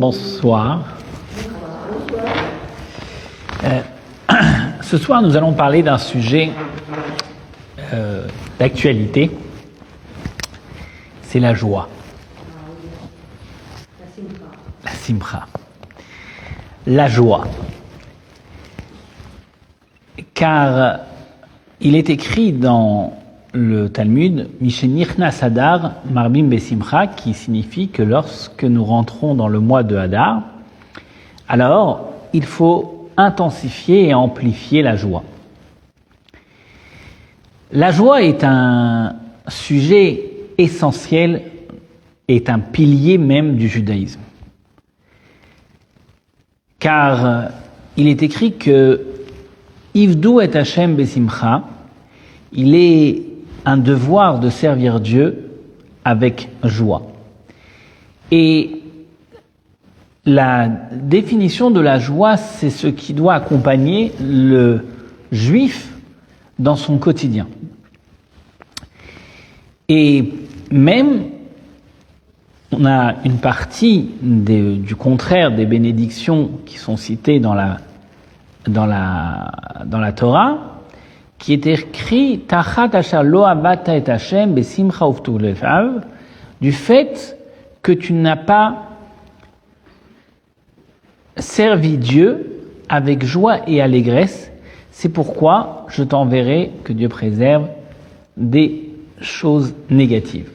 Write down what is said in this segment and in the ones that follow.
Bonsoir. Euh, ce soir, nous allons parler d'un sujet euh, d'actualité. C'est la joie. La simcha. La joie. Car il est écrit dans le Talmud, Mishenirna Sadar Marbim Besimcha, qui signifie que lorsque nous rentrons dans le mois de Hadar, alors il faut intensifier et amplifier la joie. La joie est un sujet essentiel, est un pilier même du judaïsme. Car il est écrit que Ivdou et Hashem Besimcha, il est un devoir de servir Dieu avec joie. Et la définition de la joie, c'est ce qui doit accompagner le juif dans son quotidien. Et même, on a une partie du contraire des bénédictions qui sont citées dans la, Torah, qui est écrit du fait que tu n'as pas servi Dieu avec joie et allégresse, c'est pourquoi je t'enverrai, que Dieu préserve, des choses négatives.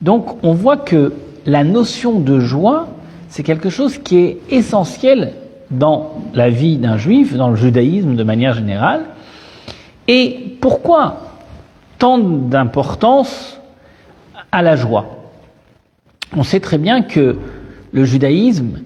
Donc on voit que la notion de joie, c'est quelque chose qui est essentiel dans la vie d'un juif, dans le judaïsme de manière générale, et pourquoi tant d'importance à la joie? On sait très bien que le judaïsme,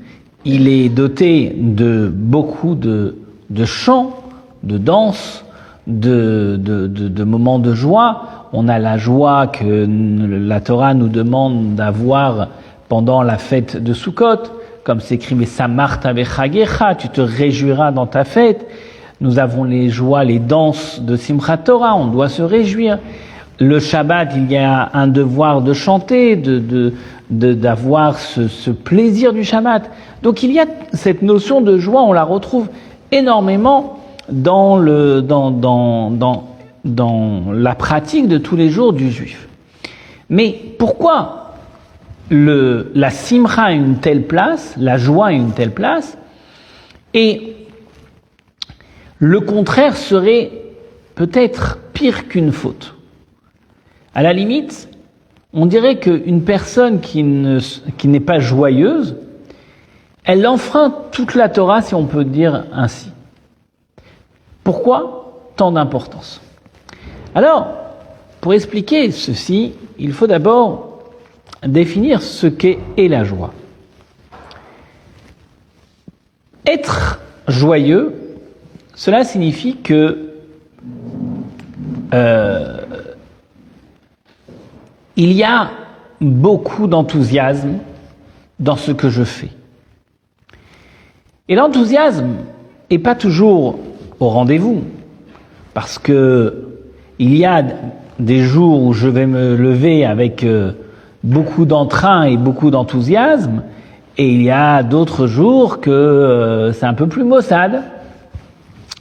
il est doté de beaucoup de, chants, de danses, de, de, moments de joie. On a la joie que la Torah nous demande d'avoir pendant la fête de Sukkot, comme mais Samarta tu te réjouiras dans ta fête. Nous avons les joies, les danses de Simchat Torah, on doit se réjouir. Le Shabbat, il y a un devoir de chanter, de, d'avoir ce, plaisir du Shabbat. Donc il y a cette notion de joie, on la retrouve énormément dans, la pratique de tous les jours du juif. Mais pourquoi la simcha a une telle place, la joie a une telle place, et le contraire serait peut-être pire qu'une faute. À la limite, on dirait qu'une personne qui, n'est pas joyeuse, elle enfreint toute la Torah, si on peut dire ainsi. Pourquoi tant d'importance? Alors, pour expliquer ceci, il faut d'abord définir ce qu'est la joie. Être joyeux, cela signifie que euh, il y a beaucoup d'enthousiasme dans ce que je fais. Et l'enthousiasme n'est pas toujours au rendez-vous, parce que il y a des jours où je vais me lever avec euh, beaucoup d'entrain et beaucoup d'enthousiasme, et il y a d'autres jours que euh, c'est un peu plus maussade.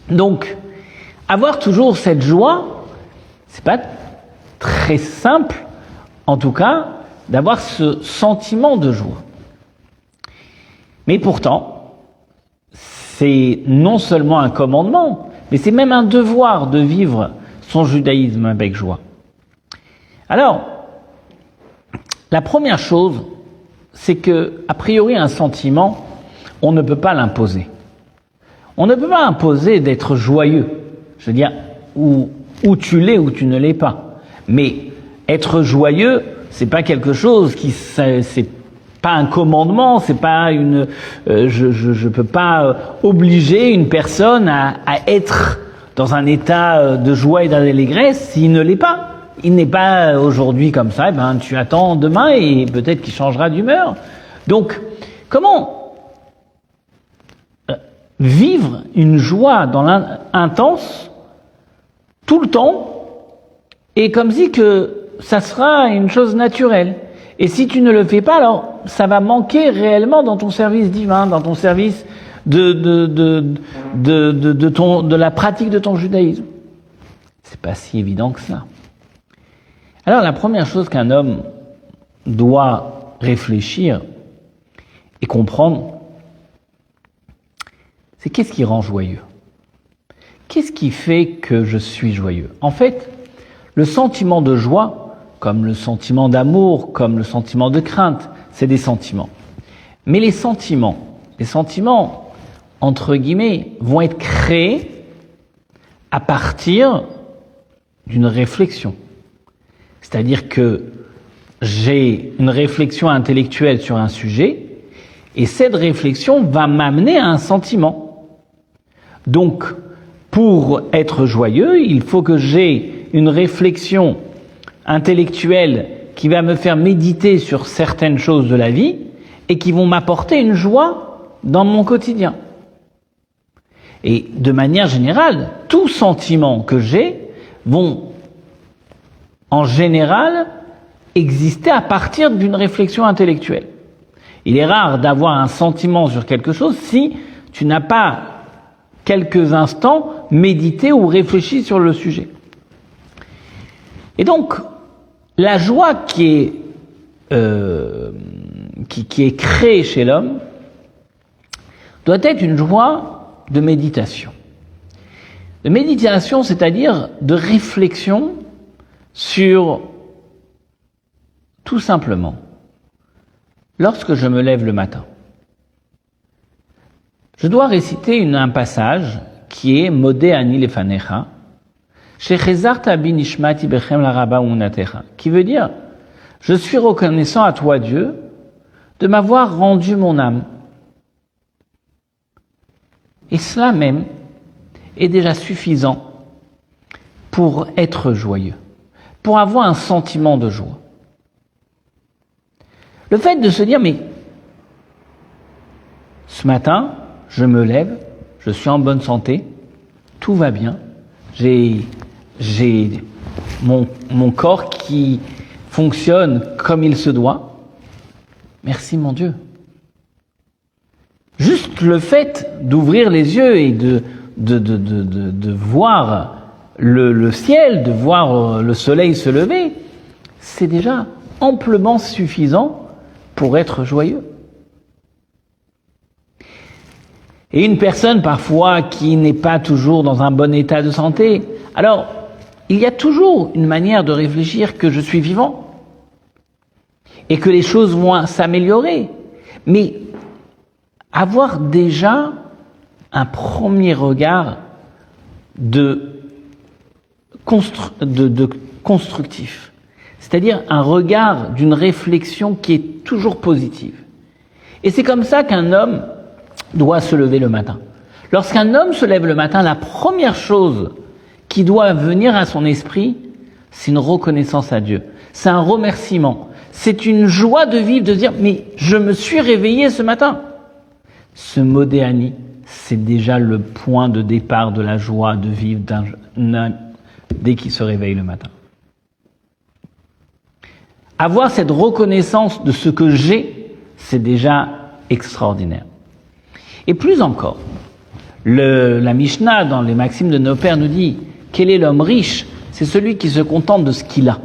Donc, avoir toujours cette joie, c'est pas très simple, en tout cas, d'avoir ce sentiment de joie. Mais pourtant, c'est non seulement un commandement, mais c'est même un devoir de vivre son judaïsme avec joie. Alors, la première chose, c'est que, a priori, un sentiment, on ne peut pas l'imposer. On ne peut pas imposer d'être joyeux. Je veux dire, ou, tu l'es ou tu ne l'es pas. Mais être joyeux, c'est pas quelque chose qui c'est pas un commandement, c'est pas une. Euh, je, je, peux pas euh, obliger une personne à, être dans un état euh, de joie et d'allégresse s'il ne l'est pas. Il n'est pas aujourd'hui comme ça. Eh ben tu attends demain et peut-être qu'il changera d'humeur. Donc comment vivre une joie dans intense tout le temps et comme si que ça sera une chose naturelle. Et si tu ne le fais pas, alors ça va manquer réellement dans ton service divin, dans ton service de, de, de, de, ton, de la pratique de ton judaïsme. C'est pas si évident que ça. Alors la première chose qu'un homme doit réfléchir et comprendre, c'est qu'est-ce qui rend joyeux? Qu'est-ce qui fait que je suis joyeux? En fait, le sentiment de joie, comme le sentiment d'amour, comme le sentiment de crainte, c'est des sentiments. Mais les sentiments, les sentiments, entre guillemets, vont être créés à partir d'une réflexion. C'est-à-dire que j'ai une réflexion intellectuelle sur un sujet, et cette réflexion va m'amener à un sentiment. Donc, pour être joyeux, il faut que j'ai une réflexion intellectuelle qui va me faire méditer sur certaines choses de la vie et qui vont m'apporter une joie dans mon quotidien. Et de manière générale, tous sentiments que j'ai vont en général exister à partir d'une réflexion intellectuelle. Il est rare d'avoir un sentiment sur quelque chose si tu n'as pas quelques instants méditer ou réfléchir sur le sujet. Et donc, la joie qui est, euh, qui, qui est créée chez l'homme doit être une joie de méditation. De méditation, c'est-à-dire de réflexion sur tout simplement, lorsque je me lève le matin, je dois réciter un passage qui est Modé ani lefanecha, qui veut dire Je suis reconnaissant à toi, Dieu, de m'avoir rendu mon âme. Et cela même est déjà suffisant pour être joyeux, pour avoir un sentiment de joie. Le fait de se dire, mais ce matin, je me lève, je suis en bonne santé, tout va bien, j'ai, mon, mon corps qui fonctionne comme il se doit. Merci mon Dieu. Juste le fait d'ouvrir les yeux et de, voir le, ciel, de voir le soleil se lever, c'est déjà amplement suffisant pour être joyeux. Et une personne parfois qui n'est pas toujours dans un bon état de santé, alors il y a toujours une manière de réfléchir que je suis vivant et que les choses vont s'améliorer. Mais avoir déjà un premier regard de, de, de constructif, c'est-à-dire un regard d'une réflexion qui est toujours positive. Et c'est comme ça qu'un homme doit se lever le matin. Lorsqu'un homme se lève le matin, la première chose qui doit venir à son esprit, c'est une reconnaissance à Dieu. C'est un remerciement. C'est une joie de vivre, de dire, mais je me suis réveillé ce matin. Ce modéani, c'est déjà le point de départ de la joie de vivre dès qu'il se réveille le matin. Avoir cette reconnaissance de ce que j'ai, c'est déjà extraordinaire. Et plus encore, la Mishnah dans les Maximes de nos pères nous dit quel est l'homme riche? C'est celui qui se contente de ce qu'il a.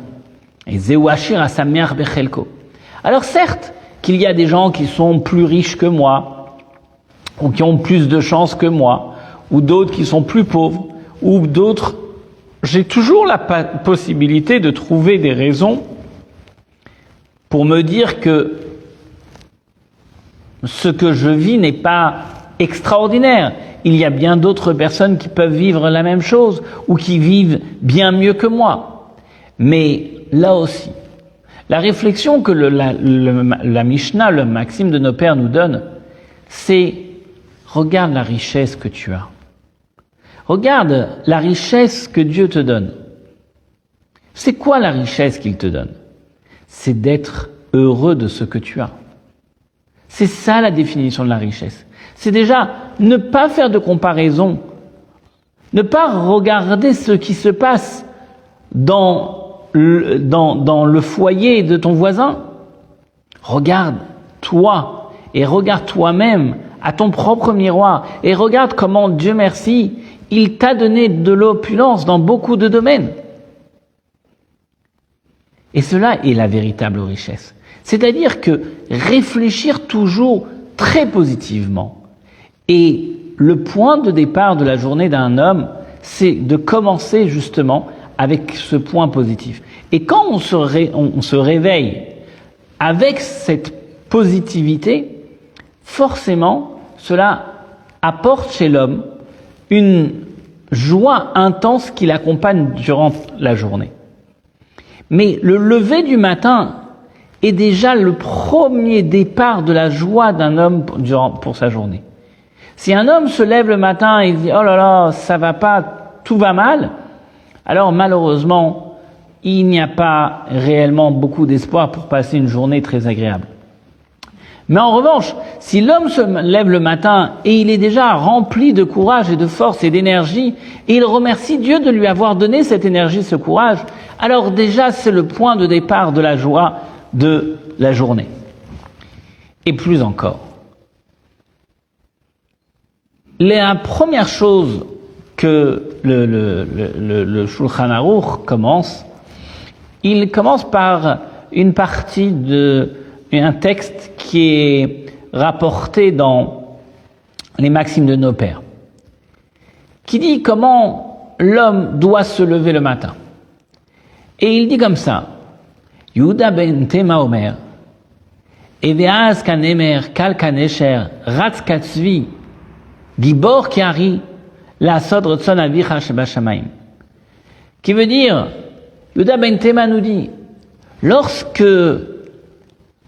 Et Zewashir a sa mère Bechelko. Alors certes qu'il y a des gens qui sont plus riches que moi, ou qui ont plus de chance que moi, ou d'autres qui sont plus pauvres, ou d'autres. J'ai toujours la possibilité de trouver des raisons pour me dire que ce que je vis n'est pas extraordinaire. Il y a bien d'autres personnes qui peuvent vivre la même chose ou qui vivent bien mieux que moi. Mais là aussi, la réflexion que la, la Mishnah, le maxime de nos pères nous donne, c'est regarde la richesse que tu as. Regarde la richesse que Dieu te donne. C'est quoi la richesse qu'il te donne? C'est d'être heureux de ce que tu as. C'est ça la définition de la richesse. C'est déjà ne pas faire de comparaison, ne pas regarder ce qui se passe dans le, foyer de ton voisin Regarde toi et regarde toi-même à ton propre miroir et regarde comment Dieu merci, il t'a donné de l'opulence dans beaucoup de domaines. Et cela est la véritable richesse. C'est-à-dire que réfléchir toujours très positivement. Et le point de départ de la journée d'un homme, c'est de commencer justement avec ce point positif. Et quand on se, réveille avec cette positivité, forcément, cela apporte chez l'homme une joie intense qui l'accompagne durant la journée. Mais le lever du matin est déjà le premier départ de la joie d'un homme durant, pour sa journée. Si un homme se lève le matin et dit oh là là, ça va pas, tout va mal, alors malheureusement, il n'y a pas réellement beaucoup d'espoir pour passer une journée très agréable. Mais en revanche, si l'homme se lève le matin et il est déjà rempli de courage et de force et d'énergie, et il remercie Dieu de lui avoir donné cette énergie, ce courage, alors déjà c'est le point de départ de la joie de la journée. Et plus encore. La première chose que le, Shulchan Aruch commence, il commence par une partie de un texte qui est rapporté dans les maximes de nos pères, qui dit comment l'homme doit se lever le matin. Et il dit comme ça, Yuda ben Tema Omer, Eveaz kanemer kal kanesher, ratz katzvi, gibor kiari, la sod rotson avicha. Qui veut dire, Yuda ben Tema nous dit, lorsque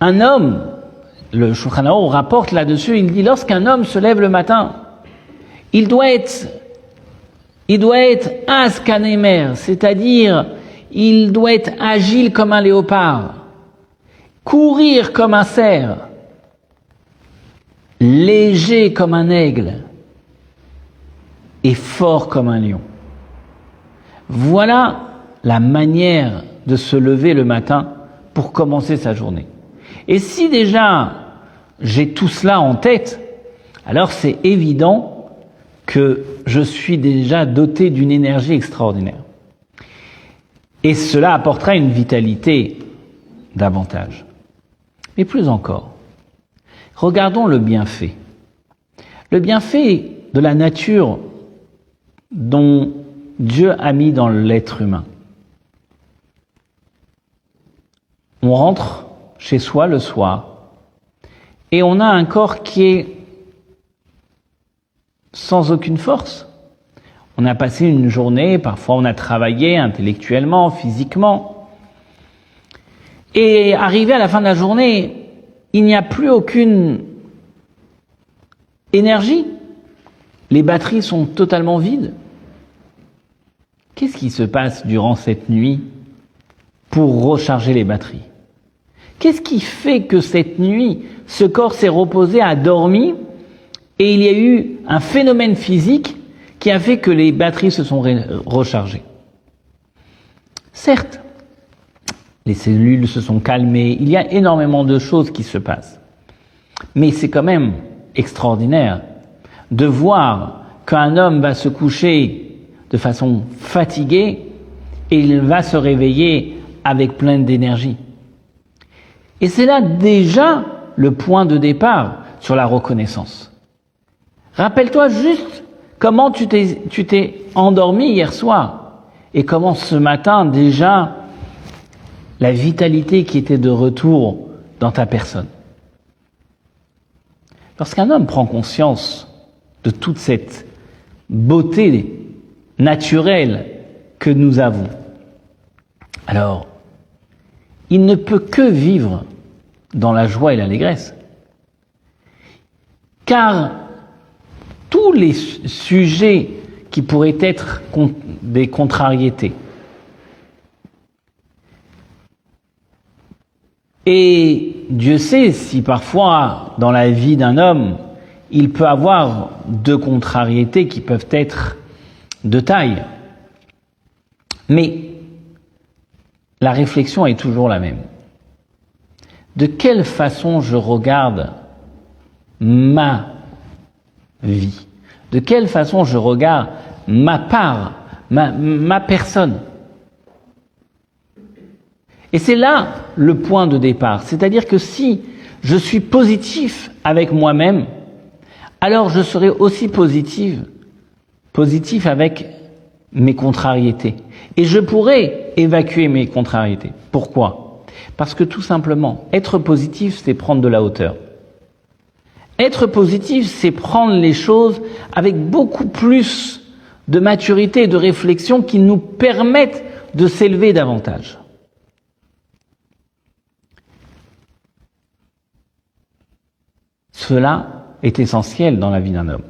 un homme, le Shulchan rapporte là-dessus, il dit lorsqu'un homme se lève le matin, il doit être, il doit être c'est-à-dire il doit être agile comme un léopard, courir comme un cerf, léger comme un aigle et fort comme un lion. Voilà la manière de se lever le matin pour commencer sa journée. Et si déjà j'ai tout cela en tête, alors c'est évident que je suis déjà doté d'une énergie extraordinaire. Et cela apportera une vitalité davantage. Mais plus encore, regardons le bienfait. Le bienfait de la nature dont Dieu a mis dans l'être humain. On rentre chez soi le soir, et on a un corps qui est sans aucune force. On a passé une journée, parfois on a travaillé intellectuellement, physiquement, et arrivé à la fin de la journée, il n'y a plus aucune énergie. Les batteries sont totalement vides. Qu'est-ce qui se passe durant cette nuit pour recharger les batteries? Qu'est-ce qui fait que cette nuit, ce corps s'est reposé, a dormi, et il y a eu un phénomène physique qui a fait que les batteries se sont rechargées Certes, les cellules se sont calmées, il y a énormément de choses qui se passent. Mais c'est quand même extraordinaire de voir qu'un homme va se coucher de façon fatiguée et il va se réveiller avec plein d'énergie. Et c'est là déjà le point de départ sur la reconnaissance. Rappelle-toi juste comment tu t'es endormi hier soir et comment ce matin déjà la vitalité qui était de retour dans ta personne. Lorsqu'un homme prend conscience de toute cette beauté naturelle que nous avons, alors il ne peut que vivre dans la joie et l'allégresse. Car tous les sujets qui pourraient être des contrariétés, et Dieu sait si parfois dans la vie d'un homme, il peut avoir deux contrariétés qui peuvent être de taille. Mais la réflexion est toujours la même de quelle façon je regarde ma de quelle façon je regarde ma part, ma, ma personne? Et c'est là le point de départ. C'est-à-dire que si je suis positif avec moi-même, alors je serai aussi positive, positif avec mes contrariétés. Et je pourrai évacuer mes contrariétés. Pourquoi? Parce que tout simplement, être positif, c'est prendre de la hauteur. Être positif, c'est prendre les choses avec beaucoup plus de maturité et de réflexion qui nous permettent de s'élever davantage. Cela est essentiel dans la vie d'un homme.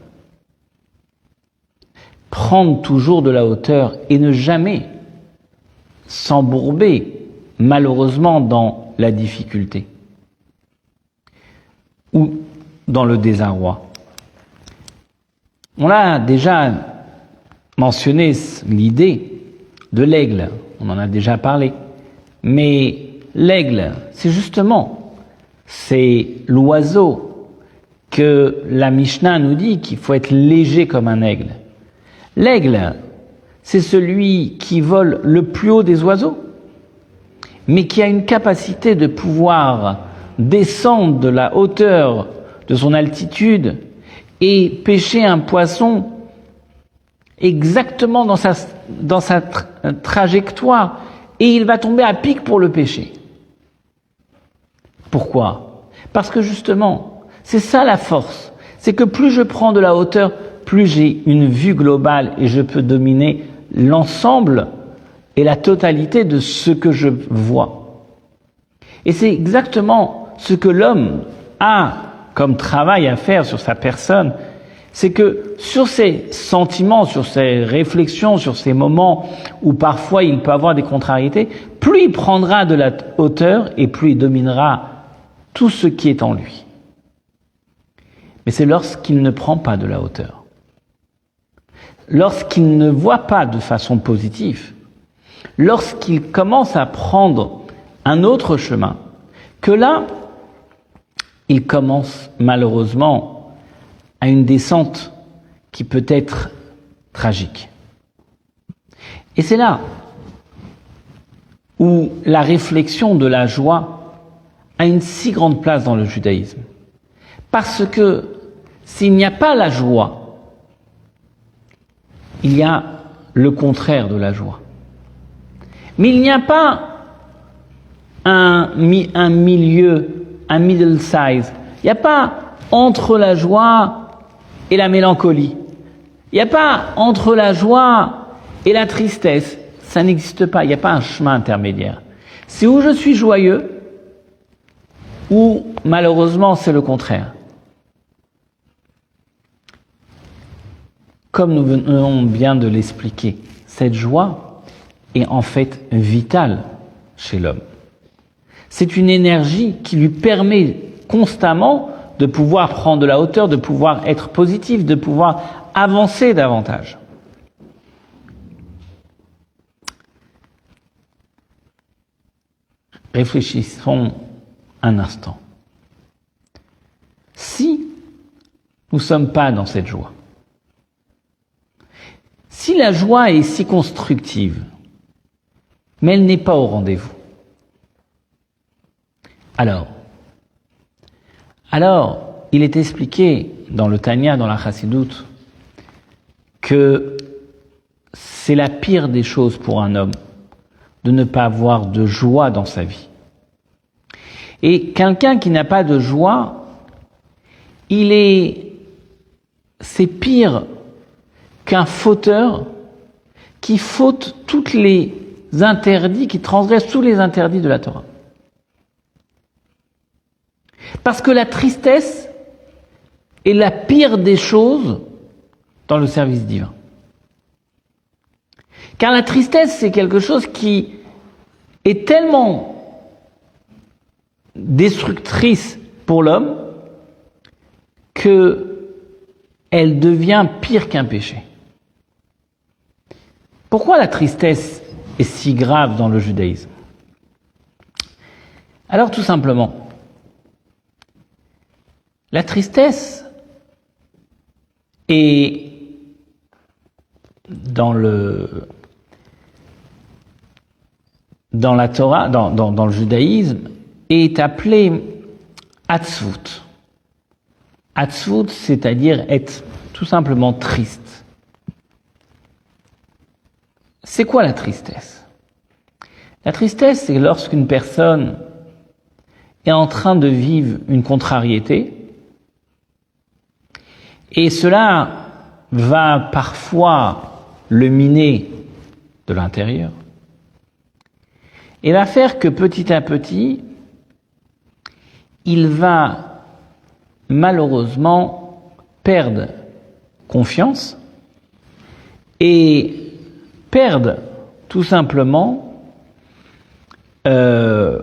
Prendre toujours de la hauteur et ne jamais s'embourber malheureusement dans la difficulté dans le désarroi. On a déjà mentionné l'idée de l'aigle, on en a déjà parlé, mais l'aigle, c'est justement, c'est l'oiseau que la Mishnah nous dit qu'il faut être léger comme un aigle. L'aigle, c'est celui qui vole le plus haut des oiseaux, mais qui a une capacité de pouvoir descendre de la hauteur de son altitude et pêcher un poisson exactement dans sa, dans sa trajectoire et il va tomber à pic pour le pêcher. Pourquoi? Parce que justement, c'est ça la force. C'est que plus je prends de la hauteur, plus j'ai une vue globale et je peux dominer l'ensemble et la totalité de ce que je vois. Et c'est exactement ce que l'homme a comme travail à faire sur sa personne, c'est que sur ses sentiments, sur ses réflexions, sur ces moments où parfois il peut avoir des contrariétés, plus il prendra de la hauteur et plus il dominera tout ce qui est en lui. Mais c'est lorsqu'il ne prend pas de la hauteur. Lorsqu'il ne voit pas de façon positive, lorsqu'il commence à prendre un autre chemin, que là, il commence malheureusement à une descente qui peut être tragique. Et c'est là où la réflexion de la joie a une si grande place dans le judaïsme. Parce que s'il n'y a pas la joie, il y a le contraire de la joie. Mais il n'y a pas un, un milieu, un middle size. Il n'y a pas entre la joie et la mélancolie. Il n'y a pas entre la joie et la tristesse. Ça n'existe pas. Il n'y a pas un chemin intermédiaire. C'est où je suis joyeux ou malheureusement c'est le contraire. Comme nous venons bien de l'expliquer, cette joie est en fait vitale chez l'homme. C'est une énergie qui lui permet constamment de pouvoir prendre de la hauteur, de pouvoir être positif, de pouvoir avancer davantage. Réfléchissons un instant. Si nous ne sommes pas dans cette joie, si la joie est si constructive, mais elle n'est pas au rendez-vous, alors, alors, il est expliqué dans le Tanya, dans la Chassidoute, que c'est la pire des choses pour un homme de ne pas avoir de joie dans sa vie. Et quelqu'un qui n'a pas de joie, il est, c'est pire qu'un fauteur qui faute tous les interdits, qui transgresse tous les interdits de la Torah. Parce que la tristesse est la pire des choses dans le service divin. Car la tristesse, c'est quelque chose qui est tellement destructrice pour l'homme que elle devient pire qu'un péché. Pourquoi la tristesse est si grave dans le judaïsme? Alors tout simplement, La tristesse est dans le dans la Torah, dans, le judaïsme, est appelée atzvut. Atzvut, c'est-à-dire être tout simplement triste. C'est quoi la tristesse? La tristesse, c'est lorsqu'une personne est en train de vivre une contrariété, et cela va parfois le miner de l'intérieur, et va faire que petit à petit, il va malheureusement perdre confiance et perdre tout simplement euh,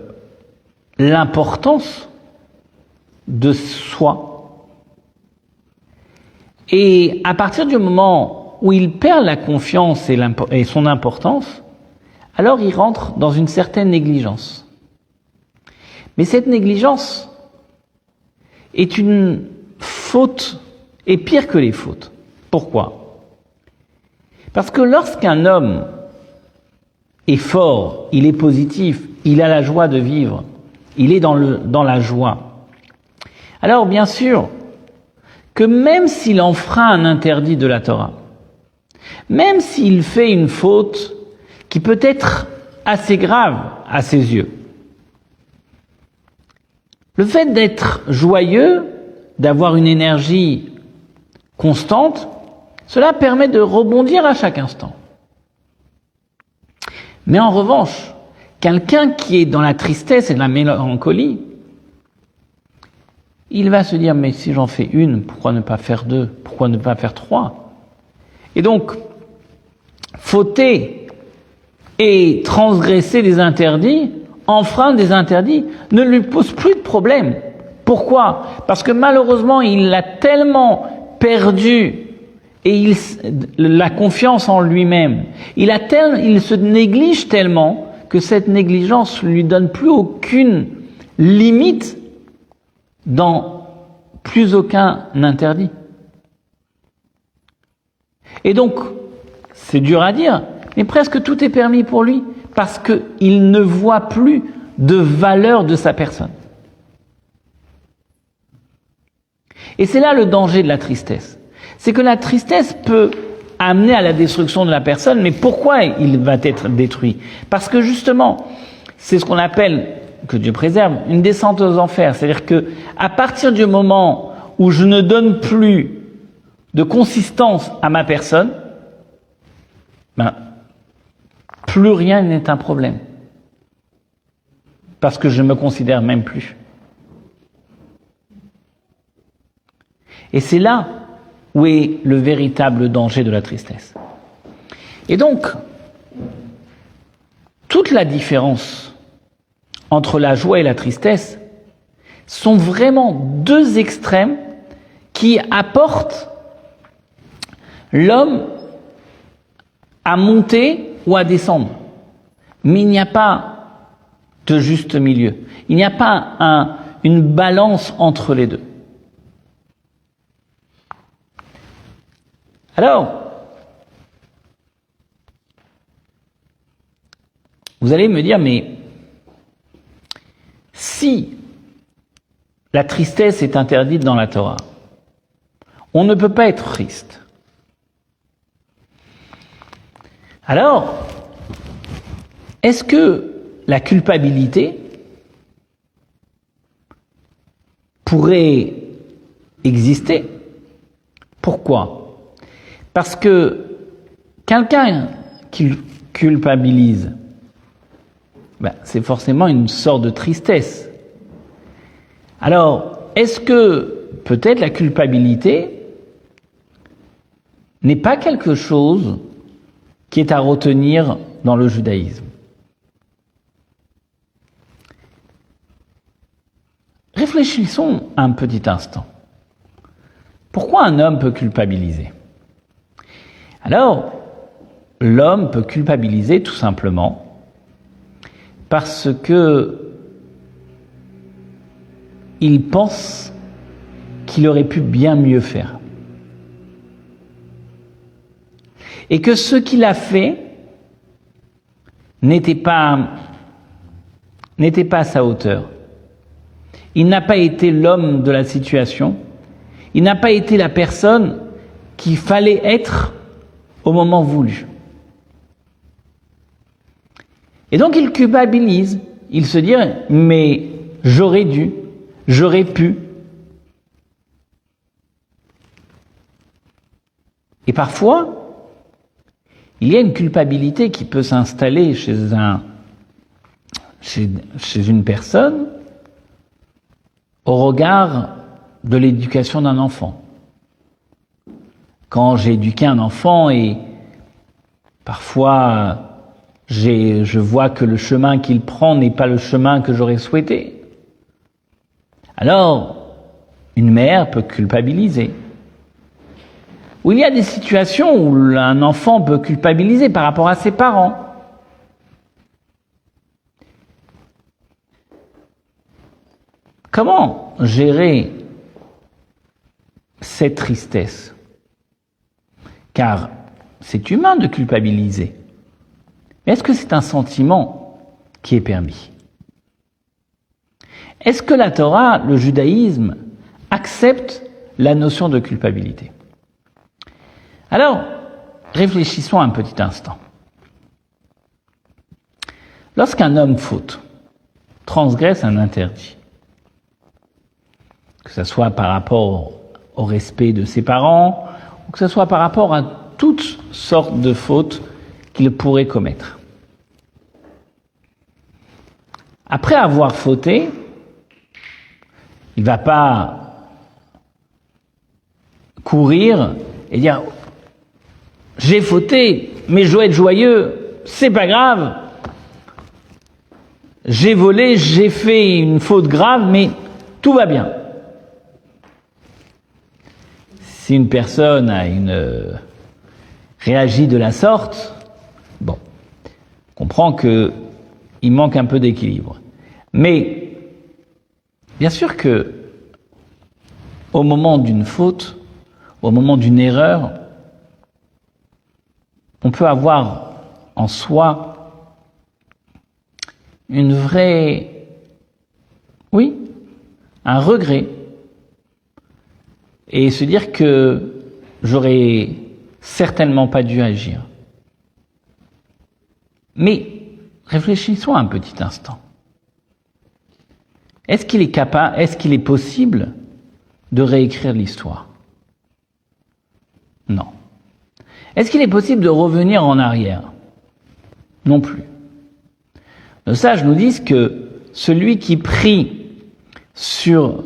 l'importance de soi. Et à partir du moment où il perd la confiance et, son importance, alors il rentre dans une certaine négligence. Mais cette négligence est une faute, et pire que les fautes. Pourquoi? Parce que lorsqu'un homme est fort, il est positif, il a la joie de vivre, il est dans, la joie, alors bien sûr que même s'il enfreint un interdit de la Torah, même s'il fait une faute qui peut être assez grave à ses yeux, le fait d'être joyeux, d'avoir une énergie constante, cela permet de rebondir à chaque instant. Mais en revanche, quelqu'un qui est dans la tristesse et la mélancolie, il va se dire, mais si j'en fais une, pourquoi ne pas faire deux? Pourquoi ne pas faire trois? Et donc, fauter et transgresser des interdits, enfreindre des interdits, ne lui pose plus de problème. Pourquoi? Parce que malheureusement, il a tellement perdu et il, la confiance en lui-même. Il, a tel, il se néglige tellement que cette négligence lui donne plus aucune limite dans plus aucun interdit. Et donc, c'est dur à dire, mais presque tout est permis pour lui parce qu'il ne voit plus de valeur de sa personne. Et c'est là le danger de la tristesse. C'est que la tristesse peut amener à la destruction de la personne, mais pourquoi il va être détruit? Parce que justement, c'est ce qu'on appelle, que Dieu préserve, une descente aux enfers. C'est-à-dire que à partir du moment où je ne donne plus de consistance à ma personne, ben, plus rien n'est un problème. Parce que je ne me considère même plus. Et c'est là où est le véritable danger de la tristesse. Et donc, toute la différence entre la joie et la tristesse sont vraiment deux extrêmes qui apportent l'homme à monter ou à descendre. Mais il n'y a pas de juste milieu. Il n'y a pas un, une balance entre les deux. Alors, vous allez me dire, mais si la tristesse est interdite dans la Torah, on ne peut pas être triste. Alors, est-ce que la culpabilité pourrait exister? Pourquoi? Parce que quelqu'un qui culpabilise, ben, c'est forcément une sorte de tristesse. Alors, est-ce que peut-être la culpabilité n'est pas quelque chose qui est à retenir dans le judaïsme? Réfléchissons un petit instant. Pourquoi un homme peut culpabiliser? Alors, l'homme peut culpabiliser tout simplement parce que il pense qu'il aurait pu bien mieux faire. Et que ce qu'il a fait n'était pas, n'était pas à sa hauteur. Il n'a pas été l'homme de la situation. Il n'a pas été la personne qu'il fallait être au moment voulu. Et donc il culpabilise. Il se dit, mais j'aurais dû, j'aurais pu. Et parfois, il y a une culpabilité qui peut s'installer chez un, chez, chez une personne au regard de l'éducation d'un enfant. Quand j'ai éduqué un enfant et parfois je vois que le chemin qu'il prend n'est pas le chemin que j'aurais souhaité, alors une mère peut culpabiliser. Ou il y a des situations où un enfant peut culpabiliser par rapport à ses parents. Comment gérer cette tristesse? Car c'est humain de culpabiliser. Est-ce que c'est un sentiment qui est permis Est-ce que la Torah, le judaïsme, accepte la notion de culpabilité Alors, réfléchissons un petit instant. Lorsqu'un homme faute, transgresse un interdit, que ce soit par rapport au respect de ses parents, ou que ce soit par rapport à toutes sortes de fautes qu'il pourrait commettre. Après avoir fauté, il ne va pas courir et dire j'ai fauté, mais je dois être joyeux, c'est pas grave. J'ai volé, j'ai fait une faute grave, mais tout va bien. Si une personne a une réagit de la sorte, bon, on comprend que il manque un peu d'équilibre. Mais bien sûr que au moment d'une faute, au moment d'une erreur, on peut avoir en soi une vraie, oui, un regret et se dire que j'aurais certainement pas dû agir. Mais réfléchissons un petit instant. Est-ce qu'il est capable, est-ce qu'il est possible de réécrire l'histoire? Non. Est-ce qu'il est possible de revenir en arrière? Non plus. Nos sages nous disent que celui qui prie sur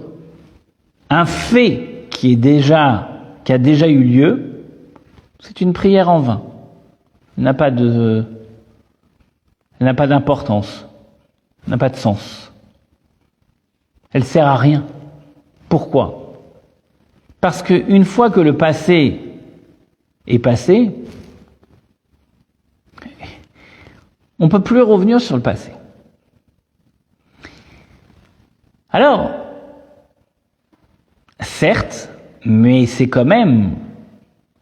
un fait qui est déjà, qui a déjà eu lieu, c'est une prière en vain. Elle n'a pas de, elle n'a pas d'importance, n'a pas de sens. Elle sert à rien. Pourquoi? Parce qu'une fois que le passé est passé, on ne peut plus revenir sur le passé. Alors, certes, mais c'est quand même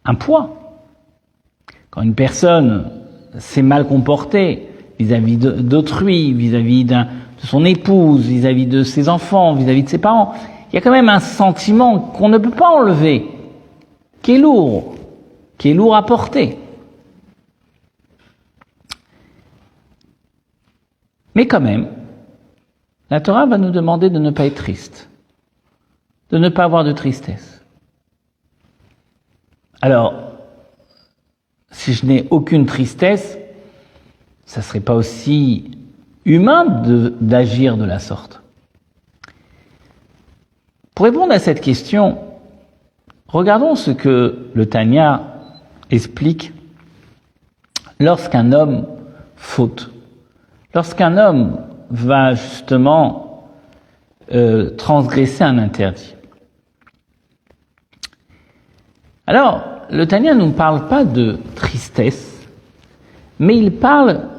un poids. Quand une personne s'est mal comportée vis-à-vis d'autrui, vis-à-vis de son épouse, vis-à-vis de ses enfants, vis-à-vis de ses parents, il y a quand même un sentiment qu'on ne peut pas enlever, qui est lourd, qui est lourd à porter. Mais quand même, la Torah va nous demander de ne pas être triste, de ne pas avoir de tristesse. Alors, si je n'ai aucune tristesse, ça ne serait pas aussi humain d'agir de, la sorte. Pour répondre à cette question, regardons ce que le Tanya explique lorsqu'un homme faute, lorsqu'un homme va justement euh, transgresser un interdit. Alors, le Tania ne nous parle pas de tristesse, mais il parle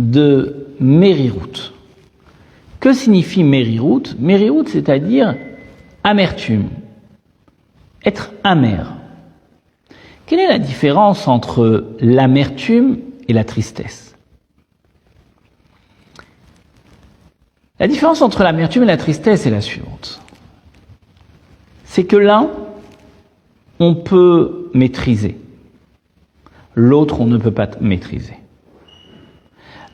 de mériroute. Que signifie mériroute? Mériroute, c'est-à-dire amertume, être amer. Quelle est la différence entre l'amertume et la tristesse? La différence entre l'amertume et la tristesse est la suivante. C'est que l'un, on peut maîtriser. L'autre, on ne peut pas maîtriser.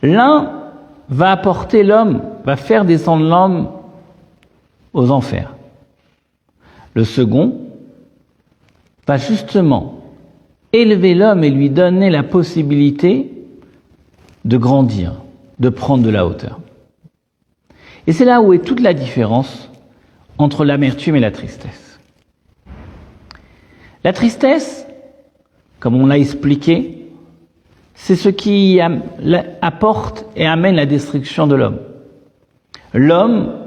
L'un va apporter l'homme, va faire descendre l'homme aux enfers. Le second va justement élever l'homme et lui donner la possibilité de grandir, de prendre de la hauteur. Et c'est là où est toute la différence entre l'amertume et la tristesse. La tristesse, comme on l'a expliqué, c'est ce qui apporte et amène la destruction de l'homme. L'homme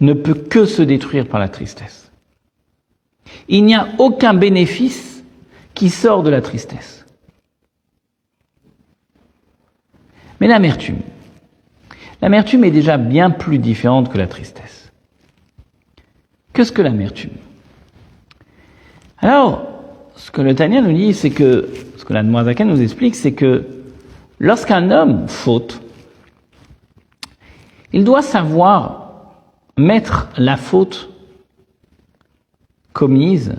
ne peut que se détruire par la tristesse. Il n'y a aucun bénéfice qui sort de la tristesse. Mais l'amertume. L'amertume est déjà bien plus différente que la tristesse. Qu'est-ce que l'amertume? Alors, ce que le Tania nous dit, c'est que, ce que la Noisaka nous explique, c'est que lorsqu'un homme faute, il doit savoir mettre la faute commise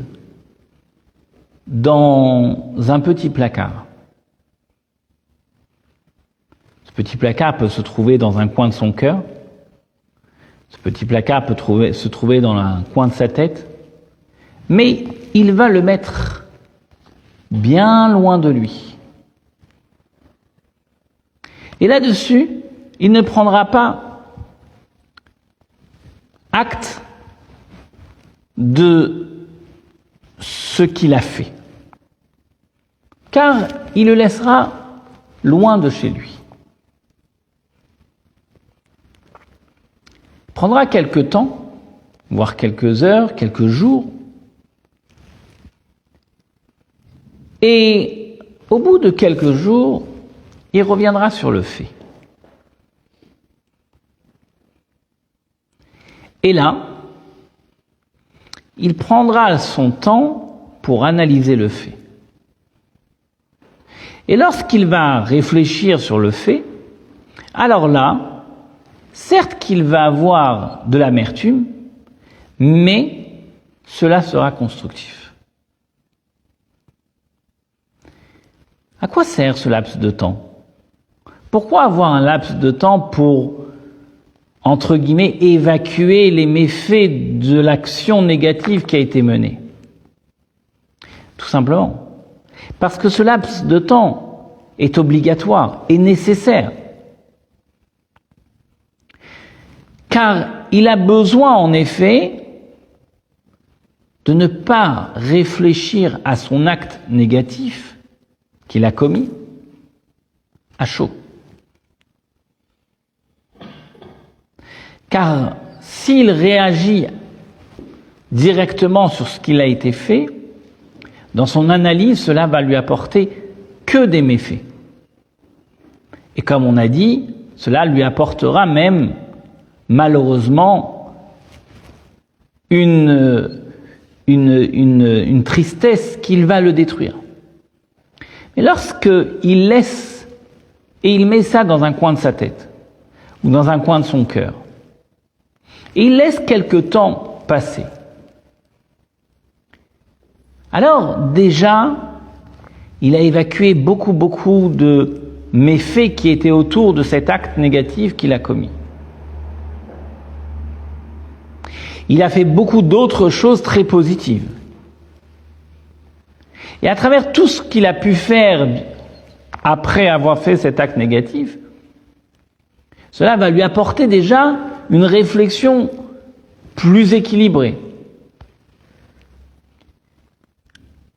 dans un petit placard. Ce petit placard peut se trouver dans un coin de son cœur. Ce petit placard peut se trouver dans un coin de sa tête. Mais il va le mettre bien loin de lui. Et là-dessus, il ne prendra pas acte de ce qu'il a fait. Car il le laissera loin de chez lui. Il prendra quelque temps, voire quelques heures, quelques jours, et au bout de quelques jours, il reviendra sur le fait. Et là, il prendra son temps pour analyser le fait. Et lorsqu'il va réfléchir sur le fait, alors là, certes qu'il va avoir de l'amertume, mais cela sera constructif. À quoi sert ce laps de temps? Pourquoi avoir un laps de temps pour entre guillemets, évacuer les méfaits de l'action négative qui a été menée? Tout simplement. Parce que ce laps de temps est obligatoire et nécessaire. Car il a besoin, en effet, de ne pas réfléchir à son acte négatif qu'il a commis à chaud. Car s'il réagit directement sur ce qu'il a été fait, dans son analyse, cela va lui apporter que des méfaits. Et comme on a dit, cela lui apportera même, malheureusement, une, une, une, tristesse qu'il va le détruire. Mais lorsqu'il laisse et il met ça dans un coin de sa tête, ou dans un coin de son cœur, il laisse quelque temps passer. Alors déjà, il a évacué beaucoup, beaucoup de méfaits qui étaient autour de cet acte négatif qu'il a commis. Il a fait beaucoup d'autres choses très positives. Et à travers tout ce qu'il a pu faire après avoir fait cet acte négatif, cela va lui apporter déjà une réflexion plus équilibrée.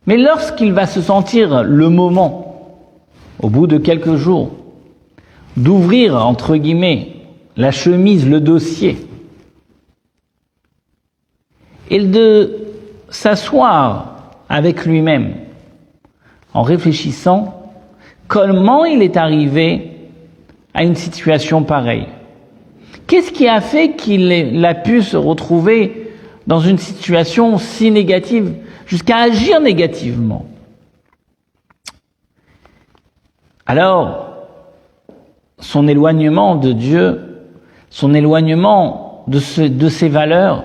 Mais lorsqu'il va se sentir le moment, au bout de quelques jours, d'ouvrir, entre guillemets, la chemise, le dossier, et de s'asseoir avec lui-même en réfléchissant comment il est arrivé à une situation pareille. Qu'est-ce qui a fait qu'il a pu se retrouver dans une situation si négative jusqu'à agir négativement? Alors, son éloignement de Dieu, son éloignement de, ses valeurs,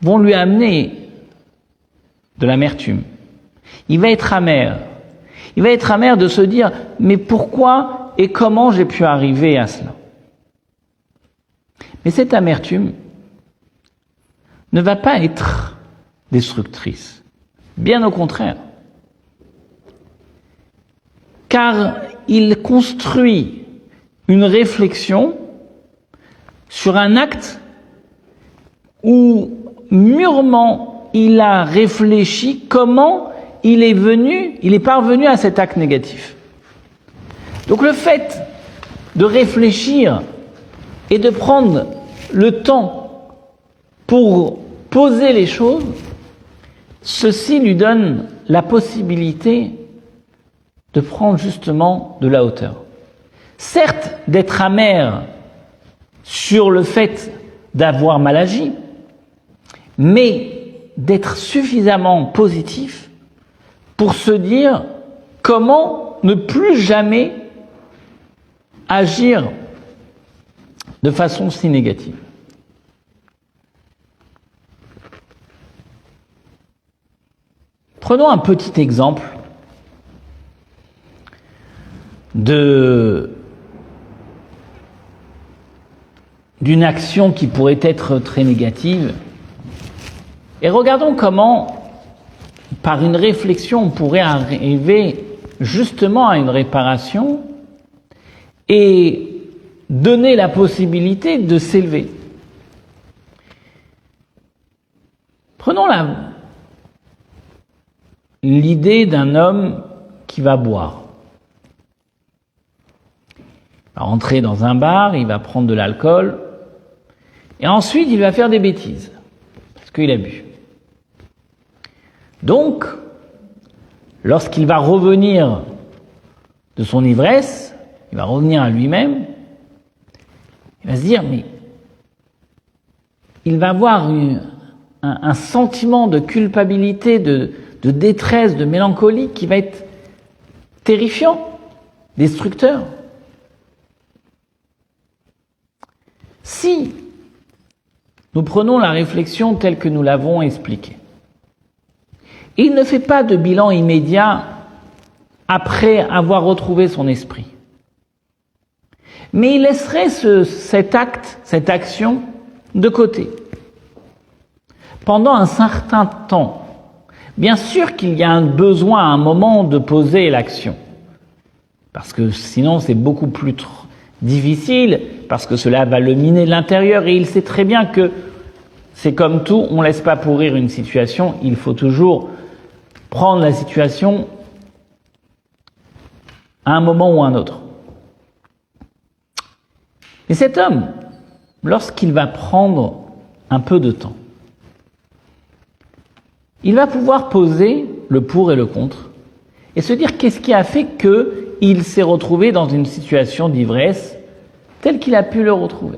vont lui amener de l'amertume. Il va être amer. Il va être amer de se dire, mais pourquoi et comment j'ai pu arriver à cela? Mais cette amertume ne va pas être destructrice. Bien au contraire. Car il construit une réflexion sur un acte où mûrement il a réfléchi comment il est venu, il est parvenu à cet acte négatif. Donc le fait de réfléchir et de prendre le temps pour poser les choses, ceci lui donne la possibilité de prendre justement de la hauteur. Certes, d'être amer sur le fait d'avoir mal agi, mais d'être suffisamment positif pour se dire comment ne plus jamais agir de façon si négative. Prenons un petit exemple d'une action qui pourrait être très négative et regardons comment par une réflexion on pourrait arriver justement à une réparation et donner la possibilité de s'élever. Prenons l'idée d'un homme qui va boire. Il va rentrer dans un bar, il va prendre de l'alcool, et ensuite il va faire des bêtises, parce qu'il a bu. Donc, lorsqu'il va revenir de son ivresse, il va revenir à lui-même, il va se dire, mais il va avoir un, sentiment de culpabilité, de, de détresse, de mélancolie qui va être terrifiant, destructeur. Si nous prenons la réflexion telle que nous l'avons expliquée, il ne fait pas de bilan immédiat après avoir retrouvé son esprit. Mais il laisserait ce, cet acte, cette action de côté pendant un certain temps. Bien sûr qu'il y a un besoin à un moment de poser l'action, parce que sinon c'est beaucoup plus difficile, parce que cela va le miner de l'intérieur, et il sait très bien que c'est comme tout, on ne laisse pas pourrir une situation, il faut toujours prendre la situation à un moment ou à un autre. Et cet homme, lorsqu'il va prendre un peu de temps, il va pouvoir poser le pour et le contre et se dire qu'est-ce qui a fait qu'il s'est retrouvé dans une situation d'ivresse telle qu'il a pu le retrouver.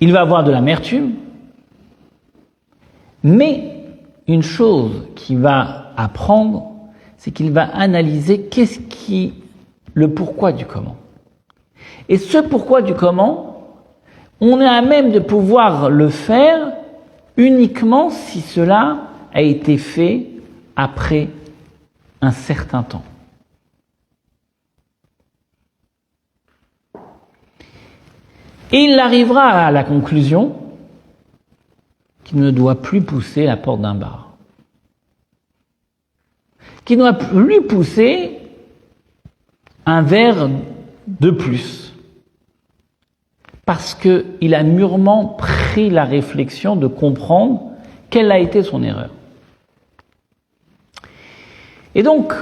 Il va avoir de l'amertume, mais une chose qu'il va apprendre, c'est qu'il va analyser qu'est-ce qui, le pourquoi du comment. Et ce pourquoi du comment, on est à même de pouvoir le faire uniquement si cela a été fait après un certain temps. Et il arrivera à la conclusion qu'il ne doit plus pousser la porte d'un bar. Qu'il ne doit plus pousser un verre de plus. Parce qu'il a mûrement pris la réflexion de comprendre quelle a été son erreur. Et donc,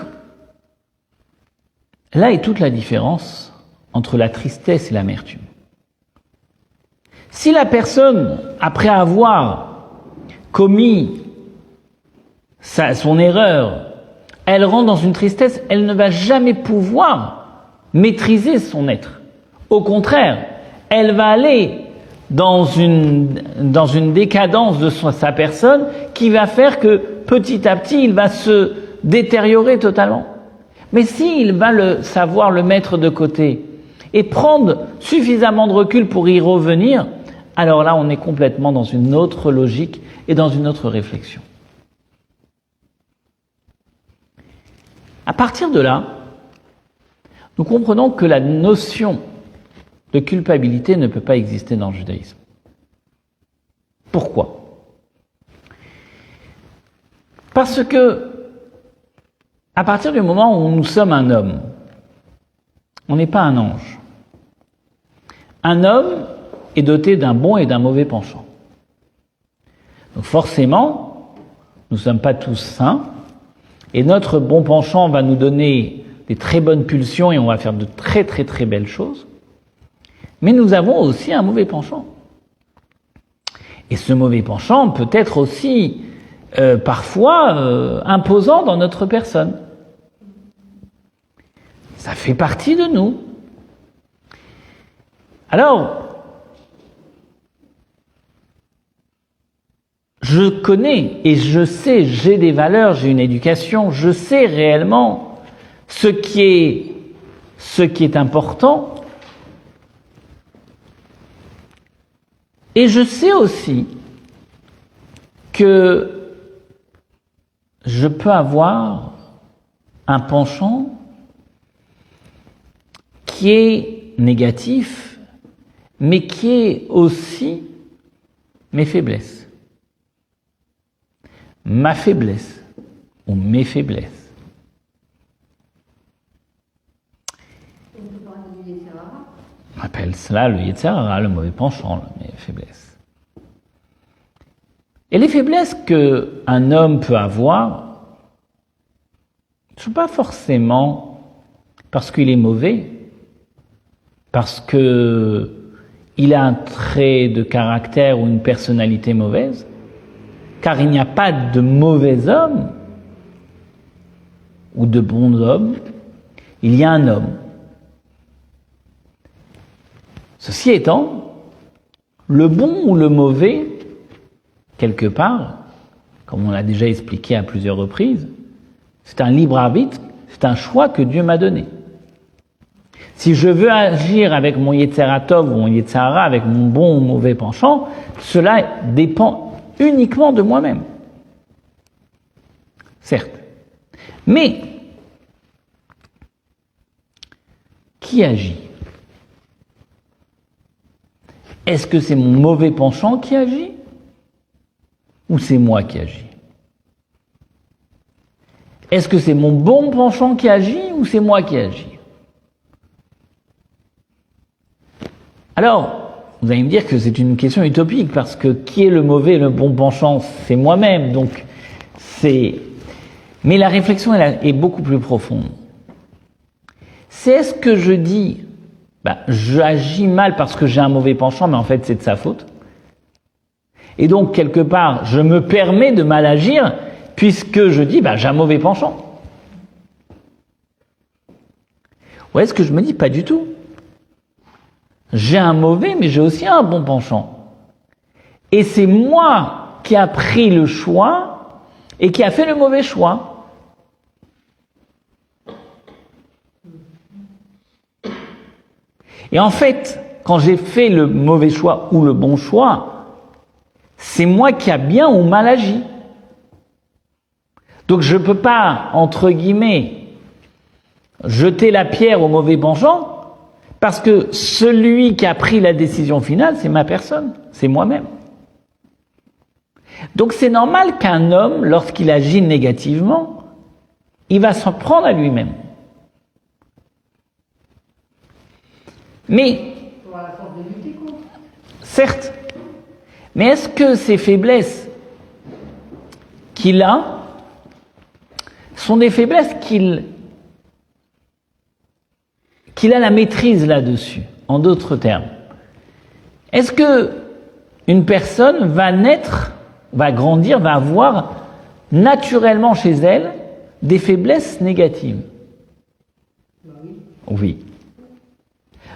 là est toute la différence entre la tristesse et l'amertume. Si la personne, après avoir commis son erreur, elle rentre dans une tristesse, elle ne va jamais pouvoir maîtriser son être. Au contraire, elle va aller dans une, dans une décadence de sa personne qui va faire que petit à petit il va se détériorer totalement. Mais s'il va le savoir le mettre de côté et prendre suffisamment de recul pour y revenir, alors là on est complètement dans une autre logique et dans une autre réflexion. À partir de là, nous comprenons que la notion de culpabilité ne peut pas exister dans le judaïsme. Pourquoi? Parce que, à partir du moment où nous sommes un homme, on n'est pas un ange. Un homme est doté d'un bon et d'un mauvais penchant. Donc forcément, nous ne sommes pas tous saints, et notre bon penchant va nous donner des très bonnes pulsions et on va faire de très très très belles choses. Mais nous avons aussi un mauvais penchant. Et ce mauvais penchant peut être aussi euh, parfois euh, imposant dans notre personne. Ça fait partie de nous. Alors, je connais et je sais, j'ai des valeurs, j'ai une éducation, je sais réellement ce qui est, important. Et je sais aussi que je peux avoir un penchant qui est négatif, mais qui est aussi mes faiblesses. Ma faiblesse ou mes faiblesses. On appelle cela le Yetzirah, le mauvais penchant, les faiblesses. Et les faiblesses qu'un homme peut avoir ne sont pas forcément parce qu'il est mauvais, parce que il a un trait de caractère ou une personnalité mauvaise, car il n'y a pas de mauvais homme ou de bons hommes, il y a un homme. Ceci étant, le bon ou le mauvais, quelque part, comme on l'a déjà expliqué à plusieurs reprises, c'est un libre arbitre, c'est un choix que Dieu m'a donné. Si je veux agir avec mon Yetzeratov ou mon Yetzara, avec mon bon ou mauvais penchant, cela dépend uniquement de moi-même. Certes. Mais, qui agit? Est-ce que c'est mon mauvais penchant qui agit? Ou c'est moi qui agis? Est-ce que c'est mon bon penchant qui agit ou c'est moi qui agis? Alors, vous allez me dire que c'est une question utopique parce que qui est le mauvais et le bon penchant C'est moi-même. Donc, c'est. Mais la réflexion est beaucoup plus profonde. C'est est-ce que je dis bah, j'agis mal parce que j'ai un mauvais penchant, mais en fait c'est de sa faute? Et donc quelque part, je me permets de mal agir puisque je dis bah, j'ai un mauvais penchant. Ou est-ce que je me dis pas du tout? J'ai un mauvais, mais j'ai aussi un bon penchant. Et c'est moi qui a pris le choix et qui a fait le mauvais choix. Et en fait, quand j'ai fait le mauvais choix ou le bon choix, c'est moi qui a bien ou mal agi. Donc je ne peux pas, entre guillemets, jeter la pierre au mauvais penchant, parce que celui qui a pris la décision finale, c'est ma personne, c'est moi-même. Donc c'est normal qu'un homme, lorsqu'il agit négativement, il va s'en prendre à lui-même. Mais, certes, mais est-ce que ces faiblesses qu'il a sont des faiblesses qu'il qu'il a la maîtrise là-dessus En d'autres termes, est-ce que une personne va naître, va grandir, va avoir naturellement chez elle des faiblesses négatives? Oui.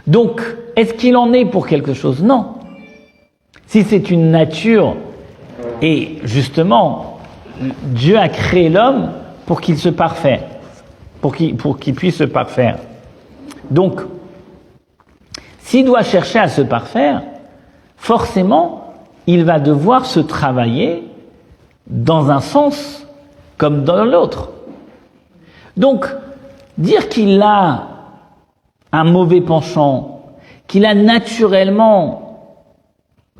Donc, est-ce qu'il en est pour quelque chose? Non. Si c'est une nature, et justement, Dieu a créé l'homme pour qu'il se parfaire, pour qu'il pour qu'il puisse se parfaire. Donc, s'il doit chercher à se parfaire, forcément, il va devoir se travailler dans un sens comme dans l'autre. Donc, dire qu'il a un mauvais penchant, qu'il a naturellement,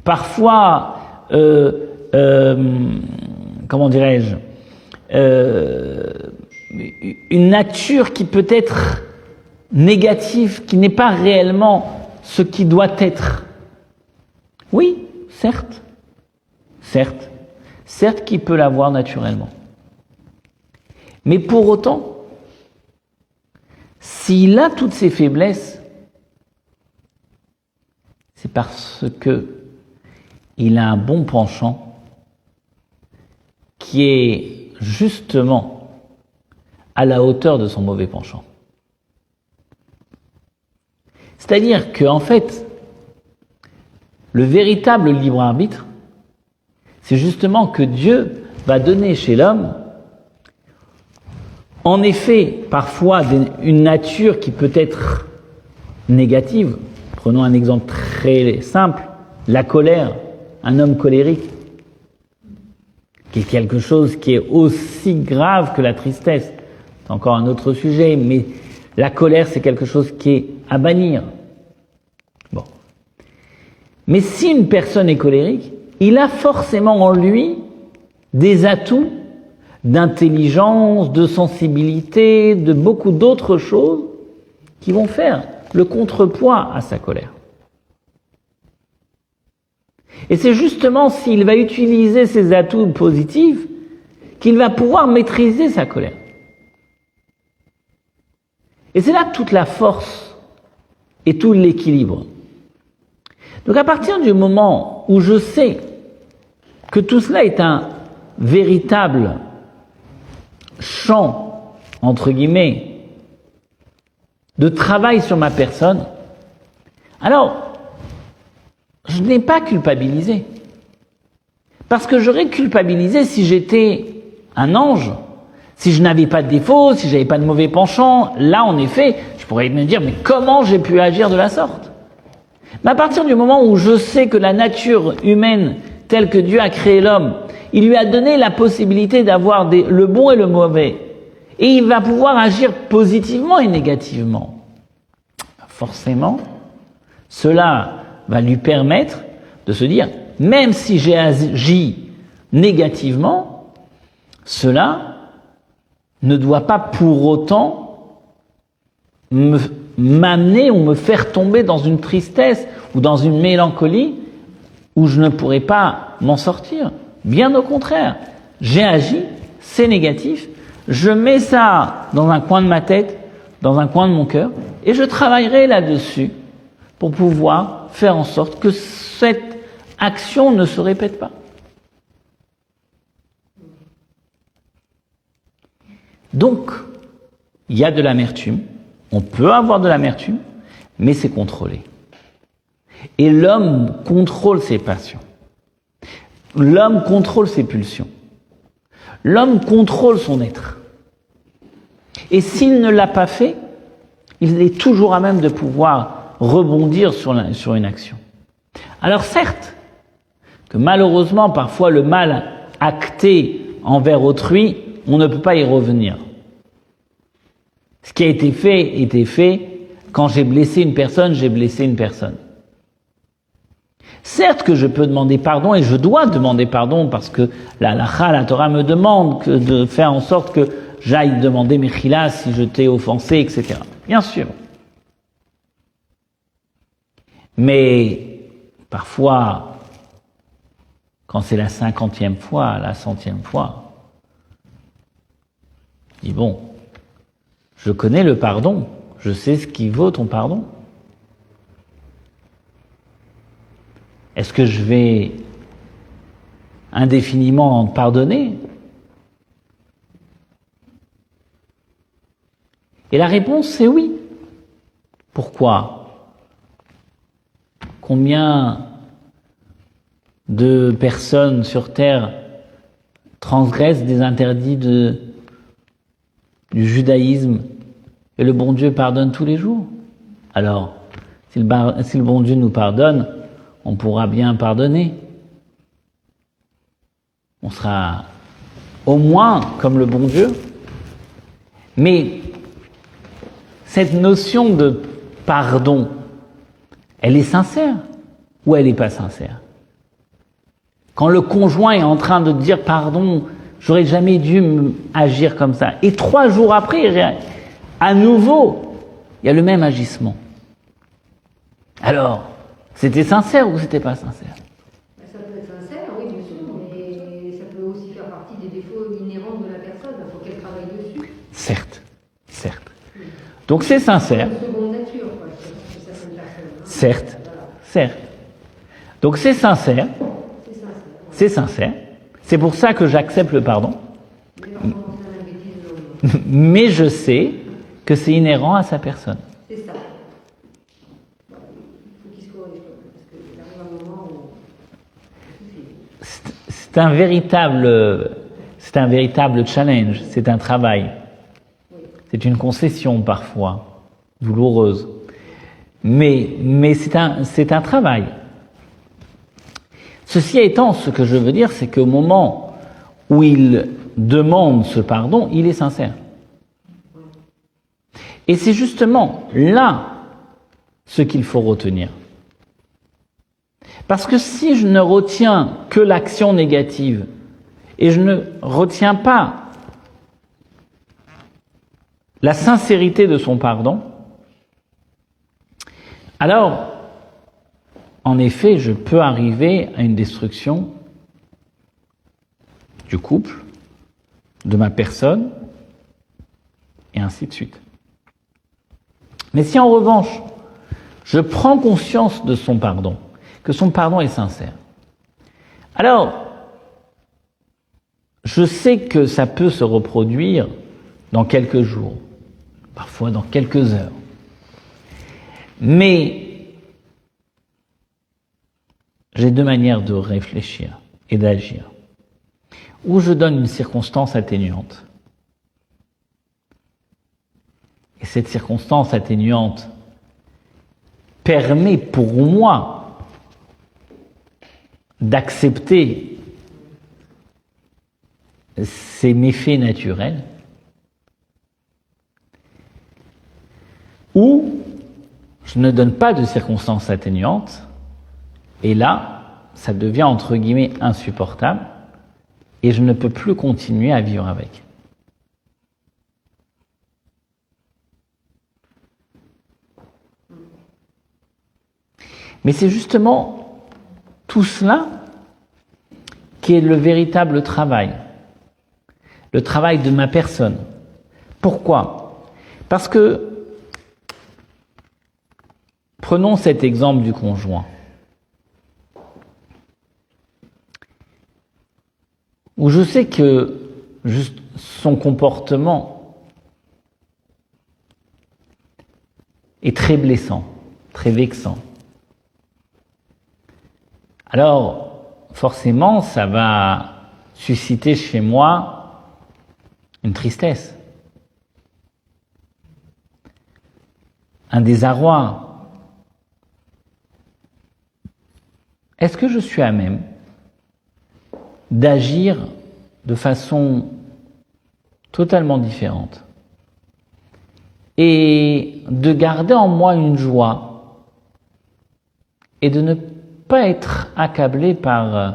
parfois, euh, euh, comment dirais-je, euh, une nature qui peut être négative, qui n'est pas réellement ce qui doit être. Oui, certes, certes, certes qu'il peut l'avoir naturellement. Mais pour autant, s'il a toutes ces faiblesses, c'est parce que il a un bon penchant qui est justement à la hauteur de son mauvais penchant. C'est-à-dire que, en fait, le véritable libre arbitre, c'est justement que Dieu va donner chez l'homme, en effet, parfois une nature qui peut être négative. Prenons un exemple très simple, la colère, un homme colérique, qui est quelque chose qui est aussi grave que la tristesse. C'est encore un autre sujet, mais la colère, c'est quelque chose qui est à bannir. Mais si une personne est colérique, il a forcément en lui des atouts d'intelligence, de sensibilité, de beaucoup d'autres choses qui vont faire le contrepoids à sa colère. Et c'est justement s'il va utiliser ses atouts positifs qu'il va pouvoir maîtriser sa colère. Et c'est là toute la force et tout l'équilibre. Donc à partir du moment où je sais que tout cela est un véritable champ, entre guillemets, de travail sur ma personne, alors je n'ai pas culpabilisé. Parce que j'aurais culpabilisé si j'étais un ange, si je n'avais pas de défaut, si j'avais pas de mauvais penchant. Là, en effet, je pourrais me dire, mais comment j'ai pu agir de la sorte? Mais à partir du moment où je sais que la nature humaine, telle que Dieu a créé l'homme, il lui a donné la possibilité d'avoir le bon et le mauvais. Et il va pouvoir agir positivement et négativement. Forcément, cela va lui permettre de se dire, même si j'ai agi négativement, cela ne doit pas pour autant m'amener ou me faire tomber dans une tristesse ou dans une mélancolie où je ne pourrai pas m'en sortir. Bien au contraire, j'ai agi, c'est négatif, je mets ça dans un coin de ma tête, dans un coin de mon cœur, et je travaillerai là-dessus pour pouvoir faire en sorte que cette action ne se répète pas. Donc, il y a de l'amertume, on peut avoir de l'amertume, mais c'est contrôlé. Et l'homme contrôle ses passions. L'homme contrôle ses pulsions. L'homme contrôle son être. Et s'il ne l'a pas fait, il est toujours à même de pouvoir rebondir sur, sur une action. Alors certes, que malheureusement parfois le mal acté envers autrui, on ne peut pas y revenir. Ce qui a été fait était fait. Quand j'ai blessé une personne, j'ai blessé une personne. Certes que je peux demander pardon et je dois demander pardon parce que la lacha, la Torah me demande de faire en sorte que j'aille demander mes si je t'ai offensé, etc. Bien sûr. Mais parfois, quand c'est la cinquantième fois, la centième fois, je dis bon, je connais le pardon, je sais ce qui vaut ton pardon. Est-ce que je vais indéfiniment pardonner? Et la réponse, c'est oui. Pourquoi? Combien de personnes sur terre transgressent des interdits de, du judaïsme et le bon Dieu pardonne tous les jours. Alors, si le, bon Dieu nous pardonne, on pourra bien pardonner. On sera au moins comme le bon Dieu. Mais cette notion de pardon, elle est sincère ou elle n'est pas sincère? Quand le conjoint est en train de dire pardon, j'aurais jamais dû agir comme ça, et trois jours après, à nouveau, il y a le même agissement. Alors, c'était sincère ou c'était pas sincère? Ça peut être sincère, oui, bien sûr, mais ça peut aussi faire partie des défauts inhérents de la personne. Il faut qu'elle travaille dessus. Certes, certes. Donc c'est sincère. Une seconde nature, quoi, personnes. hein. Certes, Voilà. certes. Donc c'est sincère, C'est sincère. C'est pour ça que j'accepte le pardon. Mais je sais que c'est inhérent à sa personne. C'est ça. Voilà, Il faut qu'il se corrige, quoi, parce qu'il arrive un moment où. C'est c'est un véritable, c'est un véritable challenge. C'est un travail. C'est une concession parfois douloureuse. Mais, mais c'est un, c'est un travail. Ceci étant, ce que je veux dire, c'est qu'au moment où il demande ce pardon, il est sincère. Et c'est justement là ce qu'il faut retenir. Parce que si je ne retiens que l'action négative et je ne retiens pas la sincérité de son pardon, alors, en effet, je peux arriver à une destruction du couple, de ma personne, et ainsi de suite. Mais si en revanche, je prends conscience de son pardon, que son pardon est sincère, alors, je sais que ça peut se reproduire dans quelques jours, parfois dans quelques heures. Mais j'ai deux manières de réfléchir et d'agir. Ou je donne une circonstance atténuante. Et cette circonstance atténuante permet pour moi d'accepter ces méfaits naturels. Ou je ne donne pas de circonstances atténuantes, et là, ça devient entre guillemets insupportable, et je ne peux plus continuer à vivre avec. Mais c'est justement tout cela qui est le véritable travail, le travail de ma personne. Pourquoi? Parce que Prenons cet exemple du conjoint. Où je sais que juste son comportement est très blessant, très vexant. Alors, forcément, ça va susciter chez moi une tristesse, un désarroi, Est-ce que je suis à même? D'agir de façon totalement différente. Et de garder en moi une joie et de ne pas être accablé par euh,